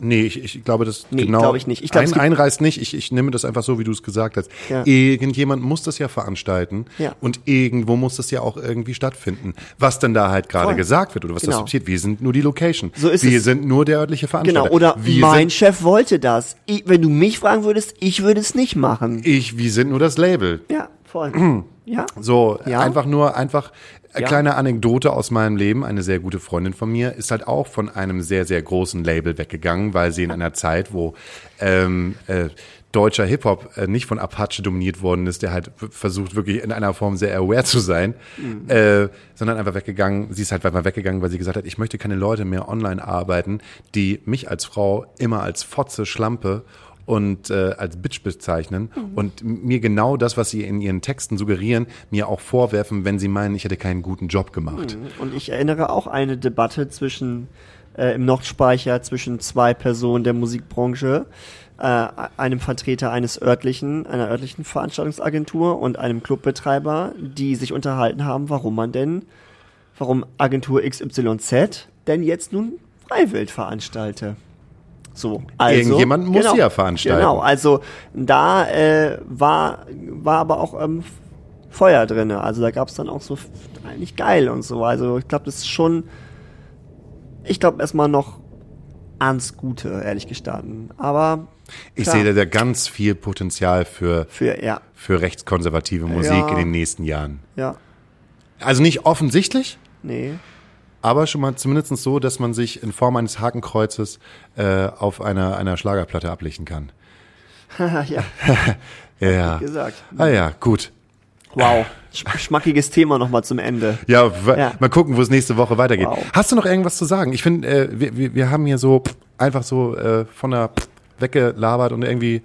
Nee, ich, ich glaube, das Nee, genau. glaub ich nicht. Ich glaub, ein, einreißt nicht. Ich, ich nehme das einfach so, wie du es gesagt hast. Ja. Irgendjemand muss das ja veranstalten. Ja. Und irgendwo muss das ja auch irgendwie stattfinden. Was denn da halt gerade gesagt wird oder was Genau. das passiert. Wir sind nur die Location. So ist wir es. sind nur der örtliche Veranstalter. Genau, oder wir mein Chef wollte das. Ich, wenn du mich fragen würdest, ich würde es nicht machen. ich, wir sind nur das Label. Ja, voll. ja. So, Ja. einfach nur, einfach Ja. kleine Anekdote aus meinem Leben. Eine sehr gute Freundin von mir ist halt auch von einem sehr, sehr großen Label weggegangen, weil sie in einer Zeit, wo ähm, äh, deutscher Hip-Hop äh, nicht von Apache dominiert worden ist, der halt versucht wirklich in einer Form sehr aware zu sein, äh, sondern einfach weggegangen. Sie ist halt einfach weggegangen, weil sie gesagt hat, ich möchte keine Leute mehr online arbeiten, die mich als Frau immer als Fotze, Schlampe und äh, als Bitch bezeichnen und m- mir genau das, was sie in ihren Texten suggerieren, mir auch vorwerfen, wenn sie meinen, ich hätte keinen guten Job gemacht. Und ich erinnere auch eine Debatte zwischen äh, im Nordspeicher zwischen zwei Personen der Musikbranche, äh, einem Vertreter eines örtlichen, einer örtlichen Veranstaltungsagentur und einem Clubbetreiber, die sich unterhalten haben, warum man denn, warum Agentur XYZ denn jetzt nun Freiwild veranstalte. So, also, Irgendjemand muss ja veranstalten. Genau, also da äh, war, war aber auch ähm, Feuer drinne. Also da gab es dann auch so eigentlich geil und so. Also ich glaube, das ist schon, ich glaube erstmal noch ans Gute, ehrlich gestanden. Aber Ich klar, sehe da, da ganz viel Potenzial für, für ja, für rechtskonservative Musik Ja. in den nächsten Jahren. ja, Also nicht offensichtlich, nee, aber schon mal zumindest so, dass man sich in Form eines Hakenkreuzes äh, auf einer, einer Schlagerplatte ablichten kann. ja, Ja. gesagt. Ah ja, gut. Wow. Sch- Schmackiges Thema nochmal zum Ende. Ja, Ja. mal gucken, wo es nächste Woche weitergeht. Wow. Hast du noch irgendwas zu sagen? Ich finde, äh, wir, wir, wir haben hier so pff, einfach so äh, von der pff, weggelabert und irgendwie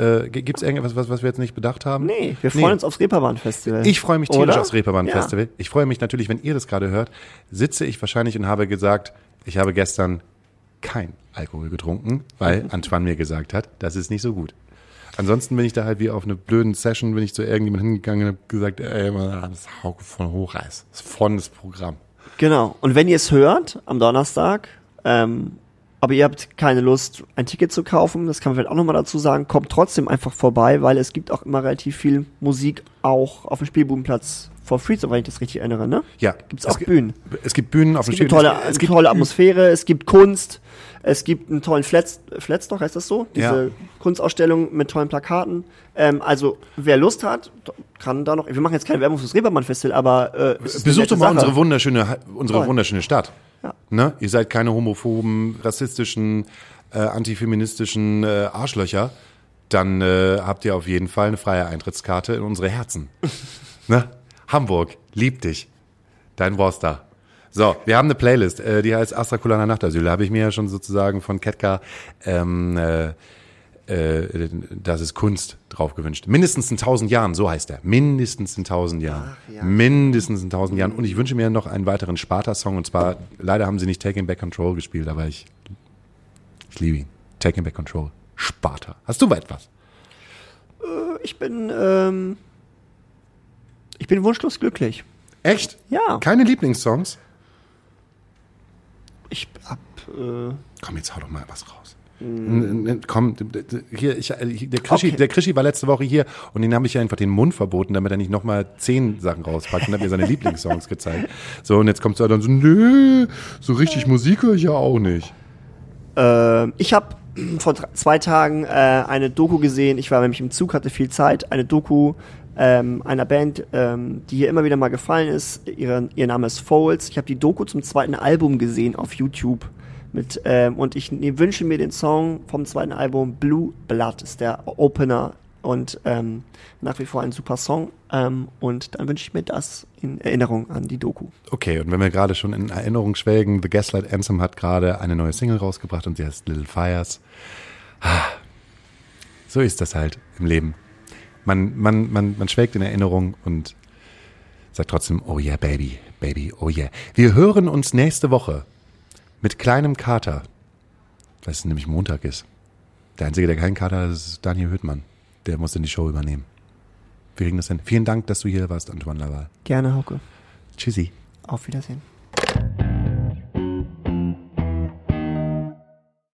äh, gibt es irgendwas, was, was wir jetzt nicht bedacht haben? Nee, wir freuen uns aufs Reeperbahn-Festival. Ich freue mich tierisch Oder? aufs Reeperbahn-Festival. Ja. Ich freue mich natürlich, wenn ihr das gerade hört, sitze ich wahrscheinlich und habe gesagt, ich habe gestern kein Alkohol getrunken, weil Antoine mir gesagt hat, das ist nicht so gut. Ansonsten bin ich da halt wie auf eine blöden Session, bin ich zu irgendjemandem hingegangen und habe gesagt, ey, man, das Hauke von Hochreis. Das ist volles Programm. Genau. Und wenn ihr es hört, am Donnerstag, ähm, aber ihr habt keine Lust, ein Ticket zu kaufen, das kann man vielleicht auch nochmal dazu sagen, kommt trotzdem einfach vorbei, weil es gibt auch immer relativ viel Musik auch auf dem Spielbudenplatz for free, soweit ich das richtig erinnere, ne? Ja. Gibt's es auch Bühnen. Es gibt Bühnen auf Es dem gibt eine tolle, Es gibt tolle Atmosphäre, es gibt Kunst, es gibt einen tollen Flats, Flatstock, heißt das so? Diese Ja. Kunstausstellung mit tollen Plakaten. Ähm, also, wer Lust hat, kann da noch, wir machen jetzt keine Werbung fürs Reeperbahn-Festival, aber äh, Besucht doch mal Sache. unsere wunderschöne, unsere Toll. wunderschöne Stadt. Ja. Ne? Ihr seid keine homophoben, rassistischen, äh, antifeministischen äh, Arschlöcher. Dann äh, habt ihr auf jeden Fall eine freie Eintrittskarte in unsere Herzen. ne? Hamburg, lieb dich. Dein Worster. So, wir haben eine Playlist, äh, die heißt Astra Kulana Nachtasyl. Da habe ich mir ja schon sozusagen von Ketka ähm, äh, äh, das ist Kunst drauf gewünscht. Mindestens in tausend Jahren, so heißt er. Mindestens in tausend Jahren. Ach, ja. Mindestens in tausend Jahren. Und ich wünsche mir noch einen weiteren Sparta-Song. Und zwar, leider haben sie nicht Taking Back Control gespielt, aber ich, ich liebe ihn. Taking Back Control. Sparta. Hast du mal etwas? Ich bin, ähm, ich bin wunschlos glücklich. Echt? Ja. Keine Lieblingssongs? Ich hab, äh, Komm, jetzt hau doch mal was raus. Komm, hier, ich, äh, der Krischi, Okay. der Krischi war letzte Woche hier und den habe ich ja einfach den Mund verboten, damit er nicht nochmal zehn Sachen rauspackt und hat mir seine Lieblingssongs gezeigt. So, und jetzt kommst du dann so, nö, so richtig Musik höre ich ja auch nicht. äh, ich habe vor zwei Tagen äh, eine Doku gesehen. Ich war nämlich im Zug, hatte viel Zeit. Eine Doku ähm, einer Band, ähm, die hier immer wieder mal gefallen ist. Ihre, ihr Name ist Foles. Ich habe die Doku zum zweiten Album gesehen auf YouTube. Mit, ähm, und ich ne, wünsche mir den Song vom zweiten Album Blue Blood, ist der Opener und ähm, nach wie vor ein super Song. Ähm, und dann wünsche ich mir das in Erinnerung an die Doku. Okay, und wenn wir gerade schon in Erinnerung schwelgen, The Gaslight Anthem hat gerade eine neue Single rausgebracht und sie heißt Little Fires. Ah, So ist das halt im Leben. Man, man, man, man schwelgt in Erinnerung und sagt trotzdem, oh yeah, baby, baby, oh yeah. Wir hören uns nächste Woche mit kleinem Kater, weil es nämlich Montag ist. Der Einzige, der keinen Kater hat, ist Daniel Hüttmann. Der muss in die Show übernehmen. Wir kriegen das hin. Vielen Dank, dass du hier warst, Antoine Laval. Gerne, Hauke. Tschüssi. Auf Wiedersehen.